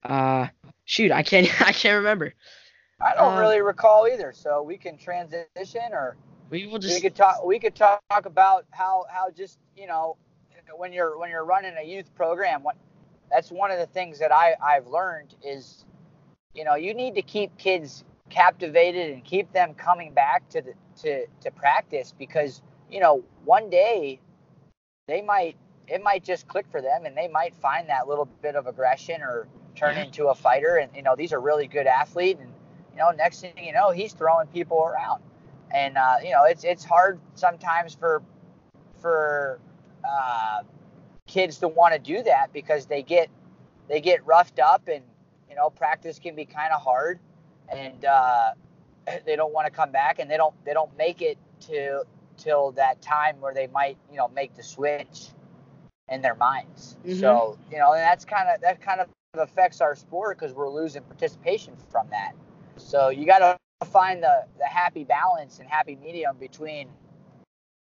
uh, shoot, I can't I can't remember. I don't Um, really recall either, so we can transition or We will we could talk we could talk about how how just, you know, when you're when you're running a youth program, what that's one of the things that I I've learned is you know, you need to keep kids captivated and keep them coming back to the to to practice because, you know, one day they might it might just click for them and they might find that little bit of aggression or turn into a fighter. And you know these are really good athlete and you know next thing you know he's throwing people around and uh, you know it's it's hard sometimes for for uh, kids to want to do that because they get they get roughed up and you know, practice can be kind of hard, and uh, they don't want to come back, and they don't they don't make it to till that time where they might you know make the switch in their minds. Mhm. So you know, and that's kind of that kind of affects our sport because we're losing participation from that. So you got to find the the happy balance and happy medium between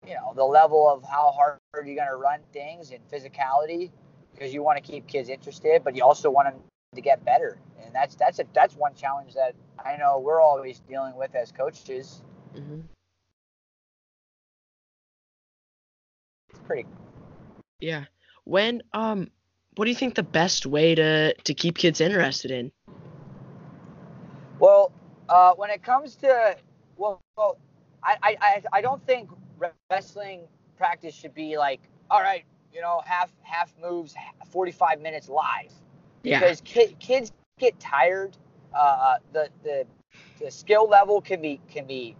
you know the level of how hard you're going to run things and physicality because you want to keep kids interested, but you also want them to get better. And that's that's a that's one challenge that I know we're always dealing with as coaches. mm-hmm. It's pretty Yeah. When um, what do you think the best way to to keep kids interested in? Well, uh, when it comes to well, well I, I, I- don't think wrestling practice should be like, all right, you know, half half moves, 45 minutes live, Yeah. because ki- kids get tired. Uh, the the the skill level can be can be,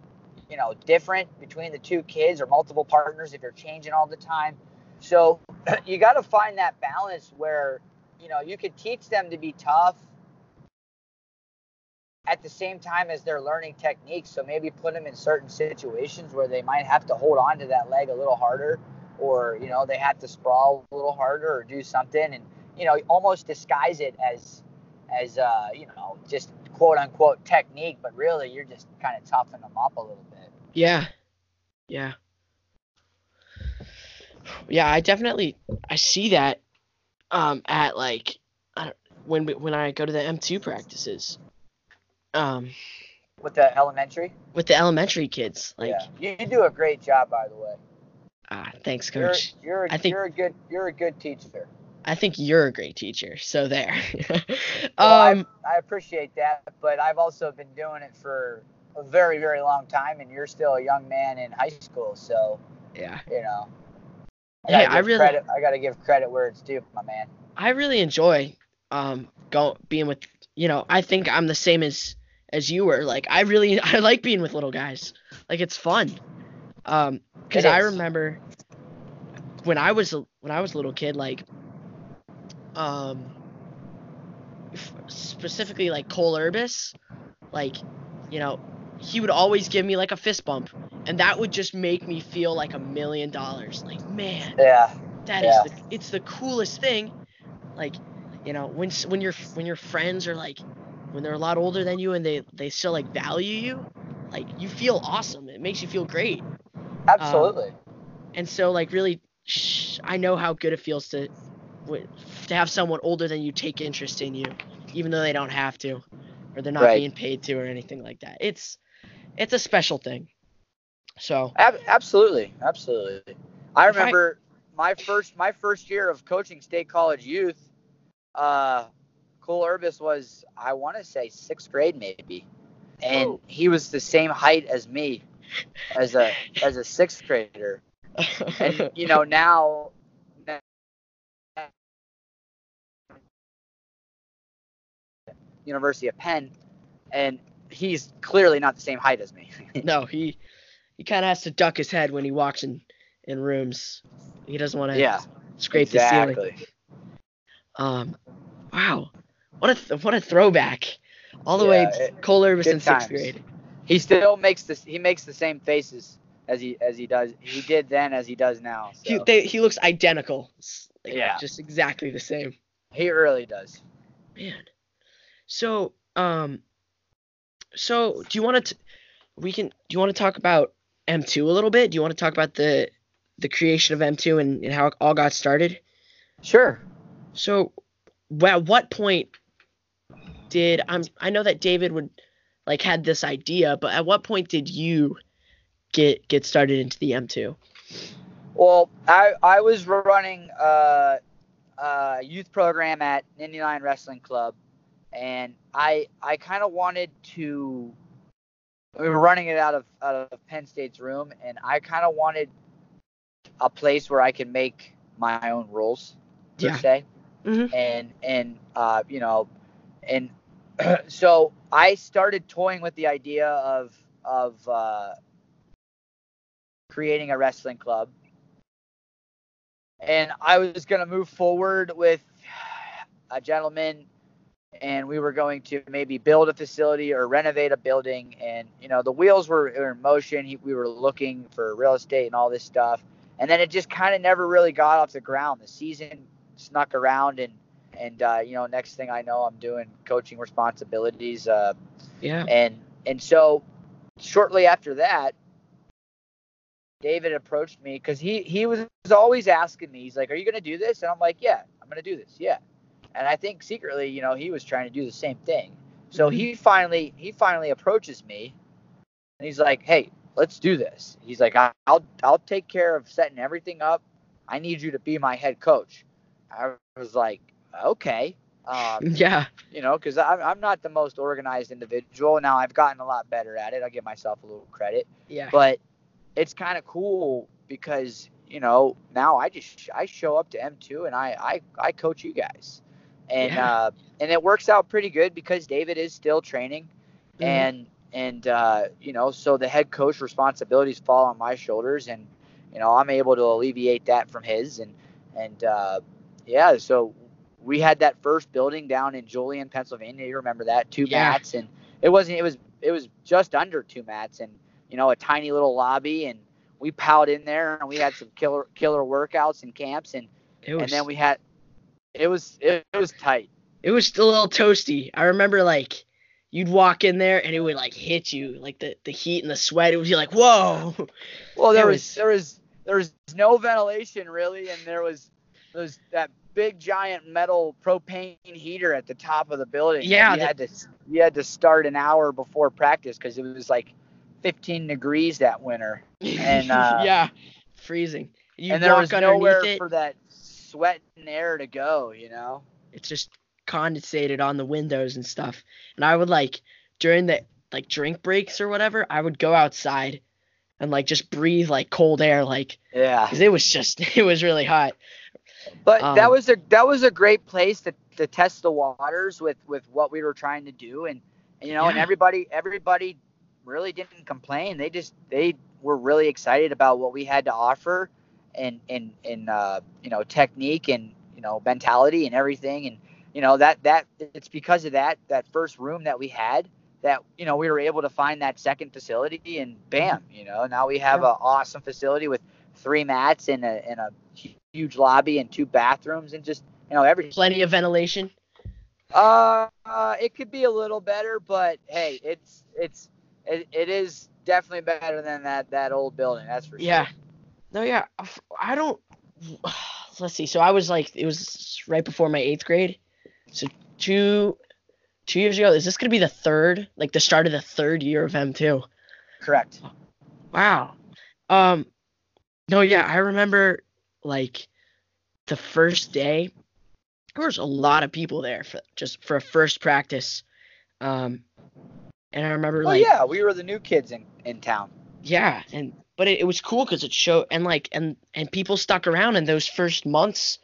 you know, different between the two kids or multiple partners if you're changing all the time. So you got to find that balance where you know you could teach them to be tough at the same time as they're learning techniques. So maybe put them in certain situations where they might have to hold on to that leg a little harder, or you know they have to sprawl a little harder or do something, and you know almost disguise it as as uh, you know just quote unquote technique, but really you're just kind of toughen them up a little bit. Yeah. Yeah. Yeah, I definitely I see that um at like when when I go to the M2 practices. Um With the elementary, with the elementary kids. Like yeah, you, do a great job, by the way. ah, thanks You're coach. you're a, I think- you're a good you're a good teacher. I think you're a great teacher. So there. Well, um I, I appreciate that, but I've also been doing it for a very, very long time, and you're still a young man in high school, so yeah. you know. Hey, gotta I really- credit. I gotta give credit where it's due, my man. I really enjoy um go being with you know, I think I'm the same as as you were. Like I really I like being with little guys. Like it's fun. Um cuz I remember when I was when I was a little kid like um f- specifically like Cole Urbas like you know, he would always give me like a fist bump and that would just make me feel like a million dollars. Like, man, Yeah, that is Yeah. the it's the coolest thing. Like, you know, when when your when your friends are like when they're a lot older than you and they they still like value you, like you feel awesome. It makes you feel great. absolutely. And so like really sh- I know how good it feels to to have someone older than you take interest in you even though they don't have to or they're not Right. being paid to or anything like that. It's it's a special thing. So, Ab- absolutely, absolutely. I If I- remember my first my first year of coaching state college youth. Uh, Cole Urbas was I want to say sixth grade maybe, and Oh. he was the same height as me, as a as a sixth grader. and you know now University of Penn and he's clearly not the same height as me. no, he he kind of has to duck his head when he walks in in rooms. He doesn't want to yeah, scrape the ceiling. exactly. Um, wow, what a th- what a throwback, all the Yeah, way it- Cole good in sixth grade. He still makes this he makes the same faces as he as he does he did then as he does now. So. He they, he looks identical. Like, Yeah. just exactly the same. he really does. Man, so um, so do you want to? We can. Do you want to talk about M2 a little bit? Do you want to talk about the the creation of M2 and, and how it all got started? Sure. So, at what point did I'm? I know that David would like had this idea, but at what point did you get get started into the M2? Well, I I was running a, a youth program at Nittany Lion Wrestling Club, and I I kind of wanted to. We were running it out of out of Penn State's room, and I kind of wanted a place where I could make my own rules, per Yeah. se, Mhm. and and uh, you know, and so I started toying with the idea of of uh, creating a wrestling club. And I was going to move forward with a gentleman and we were going to maybe build a facility or renovate a building. And you know the wheels were, in motion. He, we were looking for real estate and all this stuff. And then it just kind of never really got off the ground. The season snuck around and and uh, you know next thing i know i'm doing coaching responsibilities uh, Yeah. and and so shortly after that david approached me because he he was always asking me he's like are you going to do this? And i'm like yeah i'm going to do this yeah. And i think secretly you know he was trying to do the same thing. So he finally he finally approaches me and he's like hey let's do this. He's like i'll i'll take care of setting everything up. I need you to be my head coach. I was like okay um, Yeah. you know, because I'm, I'm not the most organized individual. Now I've gotten a lot better at it. I'll give myself a little credit, Yeah. but it's kind of cool because you know now I just I show up to M2 and I I, I coach you guys, and Yeah. uh, and it works out pretty good because David is still training, Mhm. and and uh, you know so the head coach responsibilities fall on my shoulders, and you know I'm able to alleviate that from his, and and uh, yeah, so we had that first building down in Julian, Pennsylvania. You remember that? Two Yeah. mats, and it wasn't. It was it was just under two mats, and you know a tiny little lobby, and we piled in there, and we had some killer killer workouts and camps, and It was and then we had. It was it, it was tight. it was still a little toasty. I remember like you'd walk in there and it would like hit you, like the, the heat and the sweat. It would be like, whoa. Well, there was, was- there was there was no ventilation really, and there was there was that big giant metal propane heater at the top of the building. Yeah, you the- had to you had to start an hour before practice because it was like 15 degrees that winter, And, uh, yeah, freezing. You and there was nowhere it. for that sweat and air to go. You know. it's just condensated on the windows and stuff. And I would like during the like drink breaks or whatever, I would go outside and like just breathe like cold air, like Yeah. because it was just it was really hot. But that Um, was a that was a great place to, to test the waters with with what we were trying to do, and, you know, and everybody everybody really didn't complain. They just they were really excited about what we had to offer, and and and uh, you know technique and you know mentality and everything, and you know that that it's because of that that first room that we had that you know we were able to find that second facility, and bam, you know now we have Yeah. an awesome facility with three mats and a and a huge lobby and two bathrooms and just you know everything. Plenty of ventilation. Uh, uh, it could be a little better, but hey, it's it's it, it is definitely better than that that old building. That's for Yeah. sure. Yeah. No, yeah. I don't. Let's see. So I was like, it was right before my eighth grade. So two, two years ago. Is this gonna be the third, like the start of the third year of M two? Correct. Wow. Um. No, yeah. I remember like the first day. There was a lot of people there for just for a first practice. Um. And I remember Well, like yeah, we were the new kids in in town. yeah and but it, it was cool because it showed and like and and people stuck around in those first months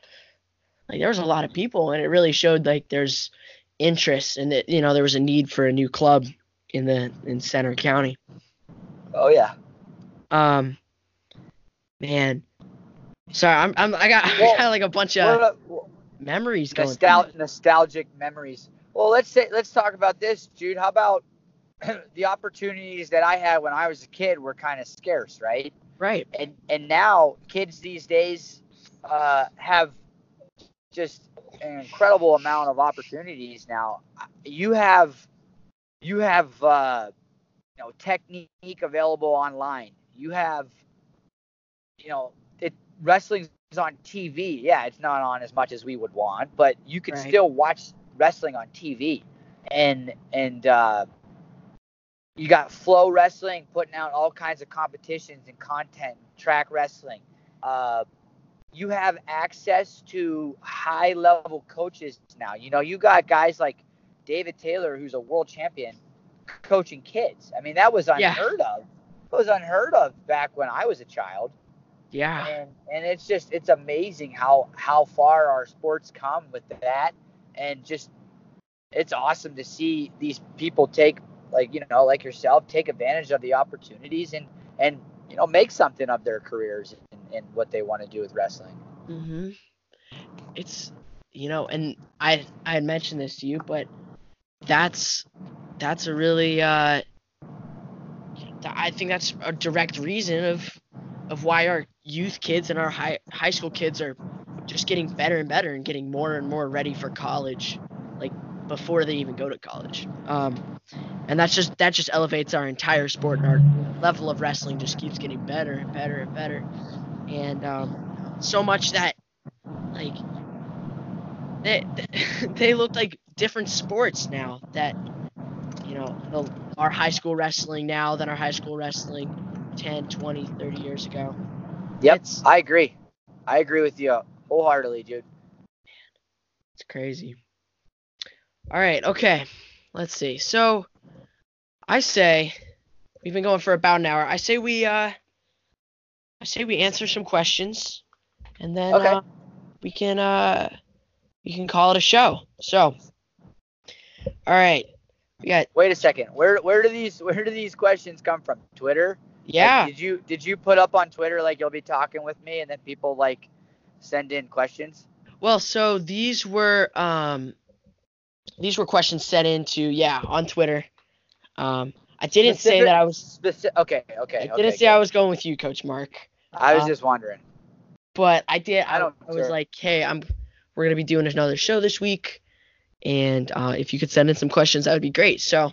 like there was a lot of people and it really showed like there's interest and that you know there was a need for a new club in the in Centre County Oh yeah. um man sorry i'm, I'm i got Well, i got like a bunch of a- memories going nostal- nostalgic memories. Well, let's say let's talk about this, Jude. How about the opportunities that I had when I was a kid were kind of scarce, right? right and and now kids these days uh, have just an incredible amount of opportunities now you have you have uh, you know technique available online you have you know wrestling's on tv yeah it's not on as much as we would want but you can Right. still watch wrestling on tv and and uh you got FloWrestling putting out all kinds of competitions and content Trackwrestling. Uh, you have access to high level coaches now. You know you got guys like david taylor who's a world champion coaching kids. I mean that was Yeah. unheard of. It was unheard of back when i was a child yeah. And and it's just it's amazing how how far our sports come with that. And just it's awesome to see these people take like you know like yourself take advantage of the opportunities and and you know make something of their careers and, and what they want to do with wrestling. Hmm It's you know, and I I had mentioned this to you, but that's that's a really uh, I think that's a direct reason of of why our youth kids and our high high school kids are just getting better and better and getting more and more ready for college, like before they even go to college. Um, and that's just that just elevates our entire sport and our level of wrestling just keeps getting better and better and better, and um, so much that like they they look like different sports now that you know the, our high school wrestling now than our high school wrestling 10 20 30 years ago yep it's, i agree i agree with you wholeheartedly dude Man, it's crazy all right okay let's see so i say we've been going for about an hour i say we uh i say we answer some questions and then okay. uh, we can uh we can call it a show so all right we got. Wait a second. Where where do these where do these questions come from? Twitter? Yeah. Like, did you did you put up on Twitter like you'll be talking with me and then people like send in questions? Well, so these were um these were questions sent into yeah on Twitter. Um, I didn't Specific, say that I was specific. Okay, okay. I didn't okay, say good. I was going with you, Coach Mark. I was um, just wondering. But I did. I, I don't. I was like, hey, I'm. We're gonna be doing another show this week. And uh, if you could send in some questions, that would be great. So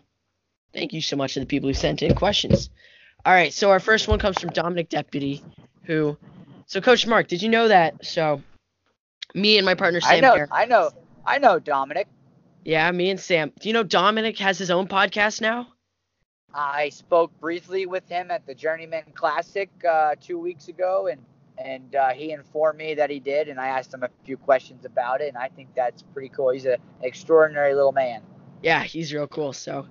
thank you so much to the people who sent in questions. All right, so our first one comes from Dominic Deputy, who. So Coach Mark, did you know that? So me and my partner Sam. I know. Here, I know. I know Dominic. Yeah, me and Sam. Do you know Dominic has his own podcast now? I spoke briefly with him at the Journeyman Classic uh, two weeks ago, and and uh, he informed me that he did, and I asked him a few questions about it, and I think that's pretty cool. He's an extraordinary little man. Yeah, he's real cool. So,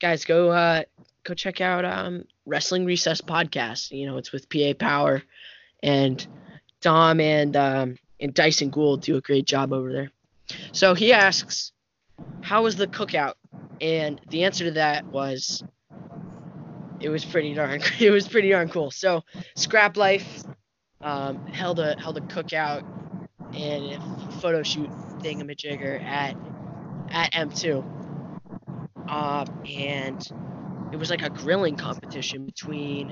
guys, go uh, go check out um, Wrestling Recess podcast. You know, it's with PA Power, and Dom and um, and Dyson Gould do a great job over there. So he asks, "How was the cookout?" And the answer to that was, it was pretty darn it was pretty darn cool. So Scrap Life um, held a held a cookout and a photo shoot thingamajigger at at M2. Uh, and it was like a grilling competition between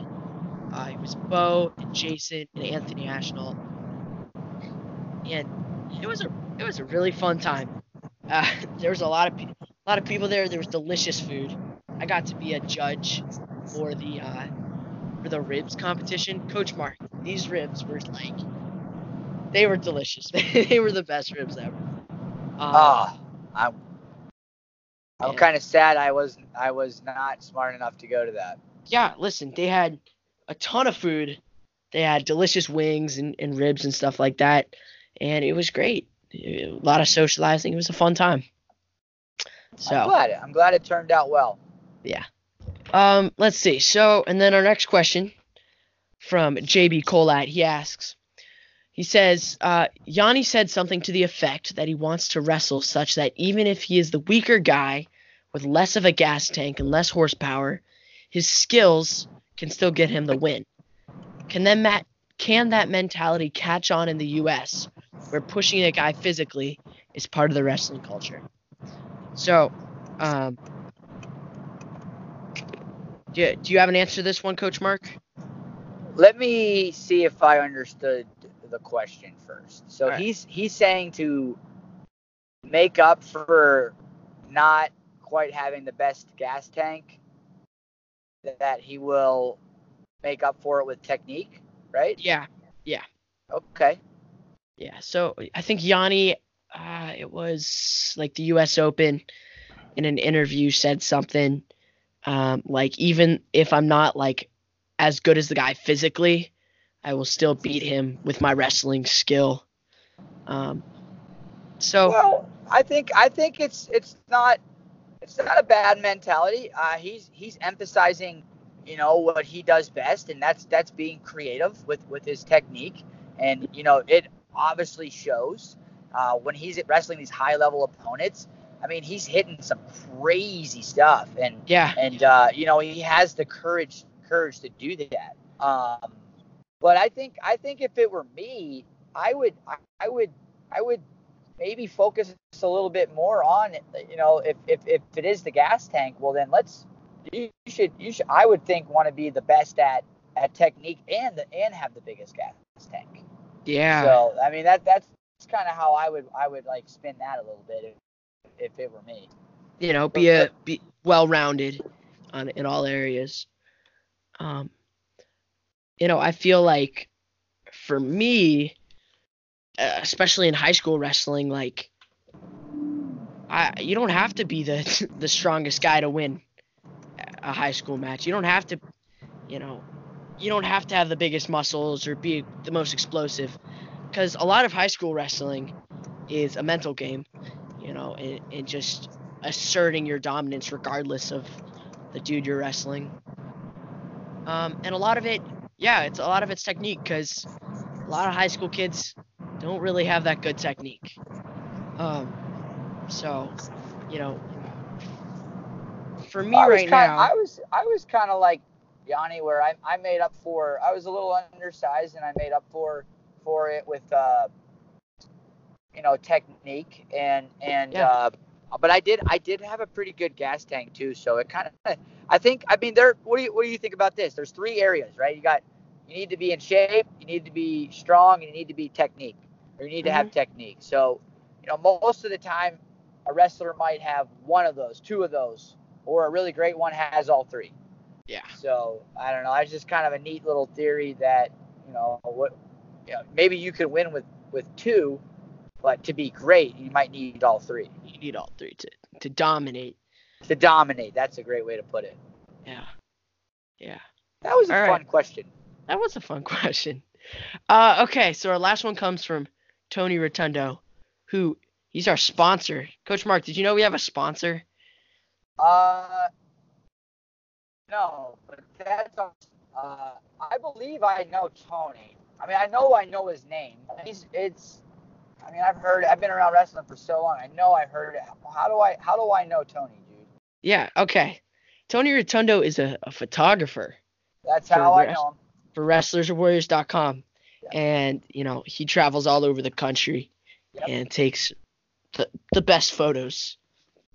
uh, it was Bo and Jason and Anthony Ashnault, and it was a it was a really fun time. Uh, there was a lot of a lot of people there. There was delicious food. I got to be a judge for the uh, for the ribs competition. Coach Mark, these ribs were like they were delicious. they were the best ribs ever. Um, oh, I'm I'm kind of sad I was I was not smart enough to go to that. Yeah, listen, they had a ton of food. They had delicious wings and, and ribs and stuff like that, and it was great. A lot of socializing. It was a fun time. So I'm glad. I'm glad it turned out well. Yeah. Um, let's see. So, and then our next question from JB Colat, he asks, he says, uh, Yianni said something to the effect that he wants to wrestle such that even if he is the weaker guy with less of a gas tank and less horsepower, his skills can still get him the win. Can then Matt can that mentality catch on in the US where pushing a guy physically is part of the wrestling culture? So, um, do do you have an answer to this one, Coach Mark? Let me see if I understood the question first. So right. he's he's saying to make up for not quite having the best gas tank that he will make up for it with technique, right? Yeah. Yeah. Okay. Yeah. So I think Yianni, uh, it was like the U.S. Open, in an interview said something um, like even if I'm not like as good as the guy physically, I will still beat him with my wrestling skill. Um, so well, I think I think it's it's not it's not a bad mentality. Uh, he's he's emphasizing, you know, what he does best, and that's that's being creative with with his technique, and you know it obviously shows uh, when he's wrestling these high level opponents. I mean, he's hitting some crazy stuff, and yeah, and uh, you know he has the courage courage to do that. Um, but I think I think if it were me, I would I, I would I would maybe focus a little bit more on you know if if, if it is the gas tank well then let's you should you should I would think want to be the best at at technique and the, and have the biggest gas tank. Yeah. So I mean that that's kind of how I would I would like spin that a little bit if, if it were me. You know, be a be well rounded on in all areas. Um you know, I feel like for me uh, especially in high school wrestling like I you don't have to be the the strongest guy to win a high school match. You don't have to, you know, you don't have to have the biggest muscles or be the most explosive because a lot of high school wrestling is a mental game, you know, and, and just asserting your dominance regardless of the dude you're wrestling. Um, and a lot of it, yeah, it's a lot of it's technique because a lot of high school kids don't really have that good technique. Um, so, you know, for me right kinda, now, I was I was kind of like Yianni, where I, I made up for I was a little undersized and I made up for for it with uh, you know technique and and Yeah. uh, but I did I did have a pretty good gas tank too, so it kind of I think I mean there what do you what do you think about this? There's three areas, right? You got you need to be in shape, you need to be strong, and you need to be technique, or you need to have mm-hmm. technique. So you know most of the time a wrestler might have one of those, two of those, or a really great one has all three. yeah. So I don't know. It's just kind of a neat little theory that you know what, you know, maybe you could win with with two, but to be great, you might need all three You need all three to, to dominate. to dominate. That's a great way to put it. Yeah. Yeah. That was a All right. fun question. That was a fun question. Uh, okay, so our last one comes from Tony Rotundo, who he's our sponsor. Coach Mark, did you know we have a sponsor? Uh, no, but that's uh, I believe I know Tony. I mean, I know I know his name. He's it's. I mean, I've heard. I've been around wrestling for so long. I know I've heard it. How do I? How do I know Tony, dude? Yeah, okay. Tony Rotundo is a, a photographer That's how I know him. For WrestlersWarriors.com. Yeah. And, you know, he travels all over the country Yep. and takes the, the best photos.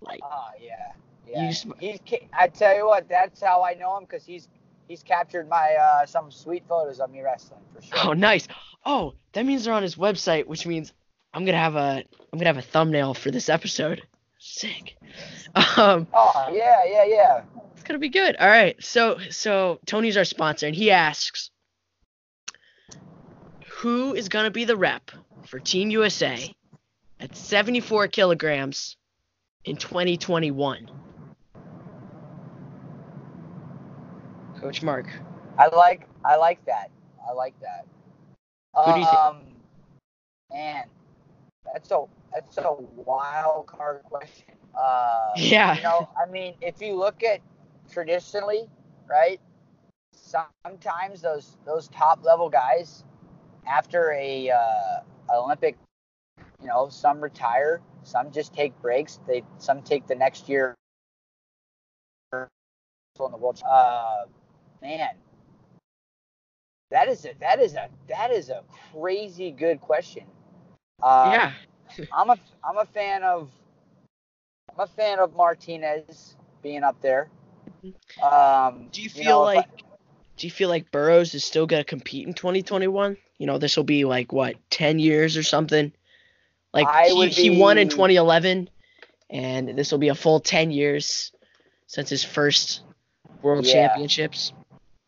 Like, Ah, yeah, yeah. He's. I tell you what, that's how I know him because he's he's captured my uh, some sweet photos of me wrestling for sure. oh, nice. Oh, that means they're on his website, which means I'm gonna have a I'm gonna have a thumbnail for this episode. Sick. Um, Oh yeah, yeah, yeah. Gonna be good. All right. So so Tony's our sponsor, and he asks, who is gonna be the rep for Team USA at 74 kilograms in 2021? Coach Mark. I like I like that. I like that. Who do you think? Um, man, that's a that's a wild card question. Uh, Yeah. You know, I mean, if you look at traditionally, right? Sometimes those those top level guys, after a uh, Olympic, you know, some retire, some just take breaks. They some take the next year. In the world, uh, man, that is a that is a that is a crazy good question. Uh, yeah. I'm a I'm a fan of I'm a fan of Martinez being up there. Um, Do you you feel know, if I- like do you feel like Burroughs is still gonna compete in 2021? You know, this will be like what 10 years or something. Like he, would he won in 2011, and this will be a full 10 years since his first World Yeah. Championships.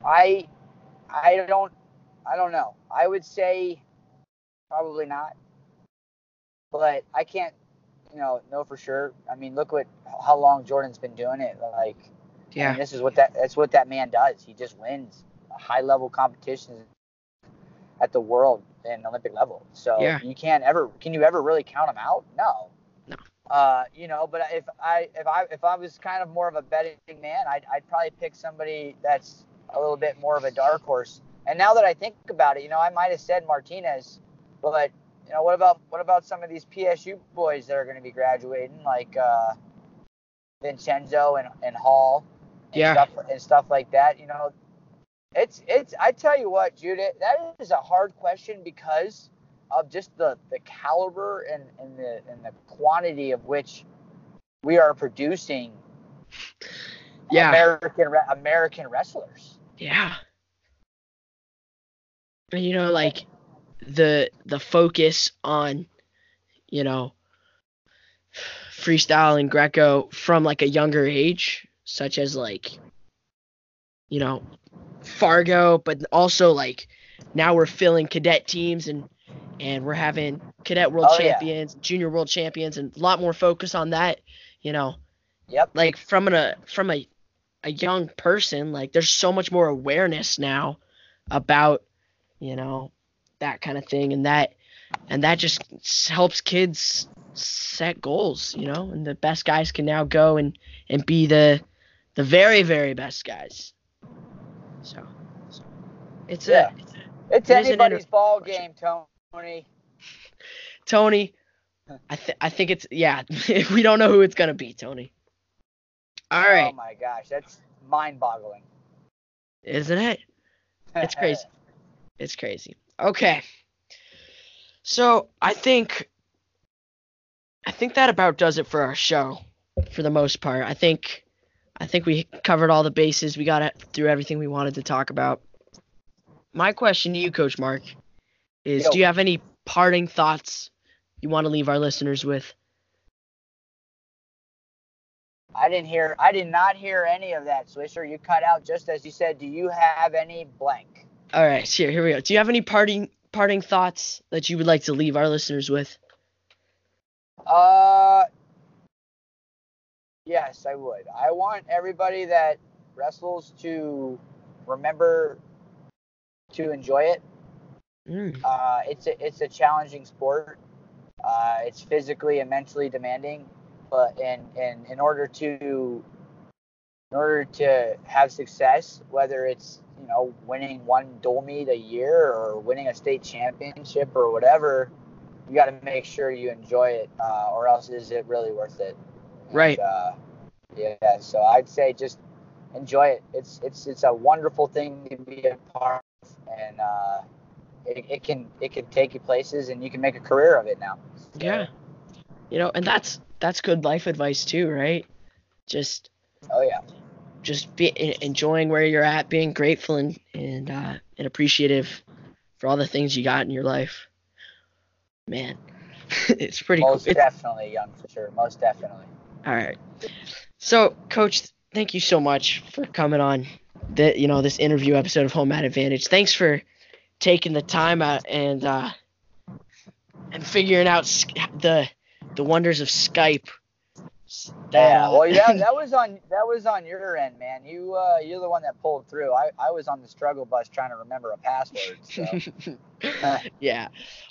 I I don't I don't know. I would say probably not, but I can't you know know for sure. I mean, look what how long Jordan's been doing it. Like, Yeah. this is what that that's what that man does. He just wins high level competitions at the world and Olympic level. So Yeah. you can't ever can you ever really count him out? No. No. Uh, you know, but if I if I if I was kind of more of a betting man, I'd I'd probably pick somebody that's a little bit more of a dark horse. And now that I think about it, you know, I might have said Martinez, but you know, what about what about some of these PSU boys that are going to be graduating, like uh, Vincenzo and, and Hall, Yeah. stuff and stuff like that? You know, it's it's. I tell you what, Judith, that is a hard question because of just the, the caliber and, and the and the quantity of which we are producing Yeah. American American wrestlers. Yeah. And you know, like the the focus on, you know, freestyle and Greco from like a younger age, such as like, you know, Fargo, but also like now we're filling cadet teams and and we're having cadet world Oh, yeah. champions, junior world champions, and a lot more focus on that. You know, Yep. like from an, a from a a young person like there's so much more awareness now about you know that kind of thing and that and that just helps kids set goals you know and the best guys can now go and and be the the very very best guys so, so it's Yeah. a it's a It's It anybody's ball game, Tony. Tony, I th- I think it's yeah. we don't know who it's gonna be, Tony. All oh right, Oh my gosh, that's mind-boggling. isn't it? It's crazy. It's crazy. Okay. So I think I think that about does it for our show for the most part. I think I think we covered all the bases. We got through everything we wanted to talk about. My question to you, Coach Mark, is Yo. do you have any parting thoughts you want to leave our listeners with? I didn't hear. I did not hear any of that, Swisher. You cut out just as you said. Do you have any blank? All right, here here we go. Do you have any parting parting thoughts that you would like to leave our listeners with? Uh, yes, I would. I want everybody that wrestles to remember to enjoy it. Mm, Uh, it's a it's a challenging sport. Uh, it's physically and mentally demanding, but in in in order to in order to have success, whether it's you know winning one dual meet a year or winning a state championship or whatever, you got to make sure you enjoy it, uh, or else is it really worth it? And, Right. Uh, yeah. So I'd say just enjoy it. It's it's it's a wonderful thing to be a part of, and uh, it, it can it can take you places, and you can make a career of it now. So, Yeah. You know, and that's that's good life advice too, right? Just Oh yeah. just be enjoying where you're at, being grateful and and uh, and appreciative for all the things you got in your life. Man, it's pretty cool. Most It's, definitely, young for sure. Most definitely. All right. So, Coach, thank you so much for coming on the you know this interview episode of Home Mat Advantage. Thanks for taking the time out and uh, and figuring out the the wonders of Skype. That, yeah. uh, Well, that, that was on that was on your end, man. You uh, you're the one that pulled through. I, I was on the struggle bus trying to remember a password. So yeah.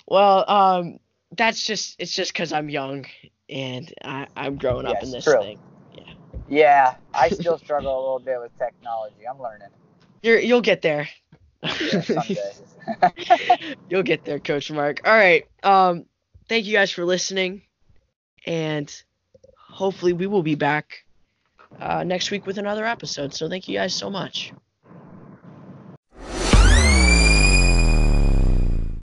Well, um, that's just it's just because I'm young and I, I'm growing up in this true. thing. yeah, Yeah, I still struggle a little bit with technology. I'm learning. You're you'll get there. Yeah, you'll get there, Coach Mark. All right. Um, thank you guys for listening, and hopefully we will be back uh, next week with another episode. So thank you guys so much.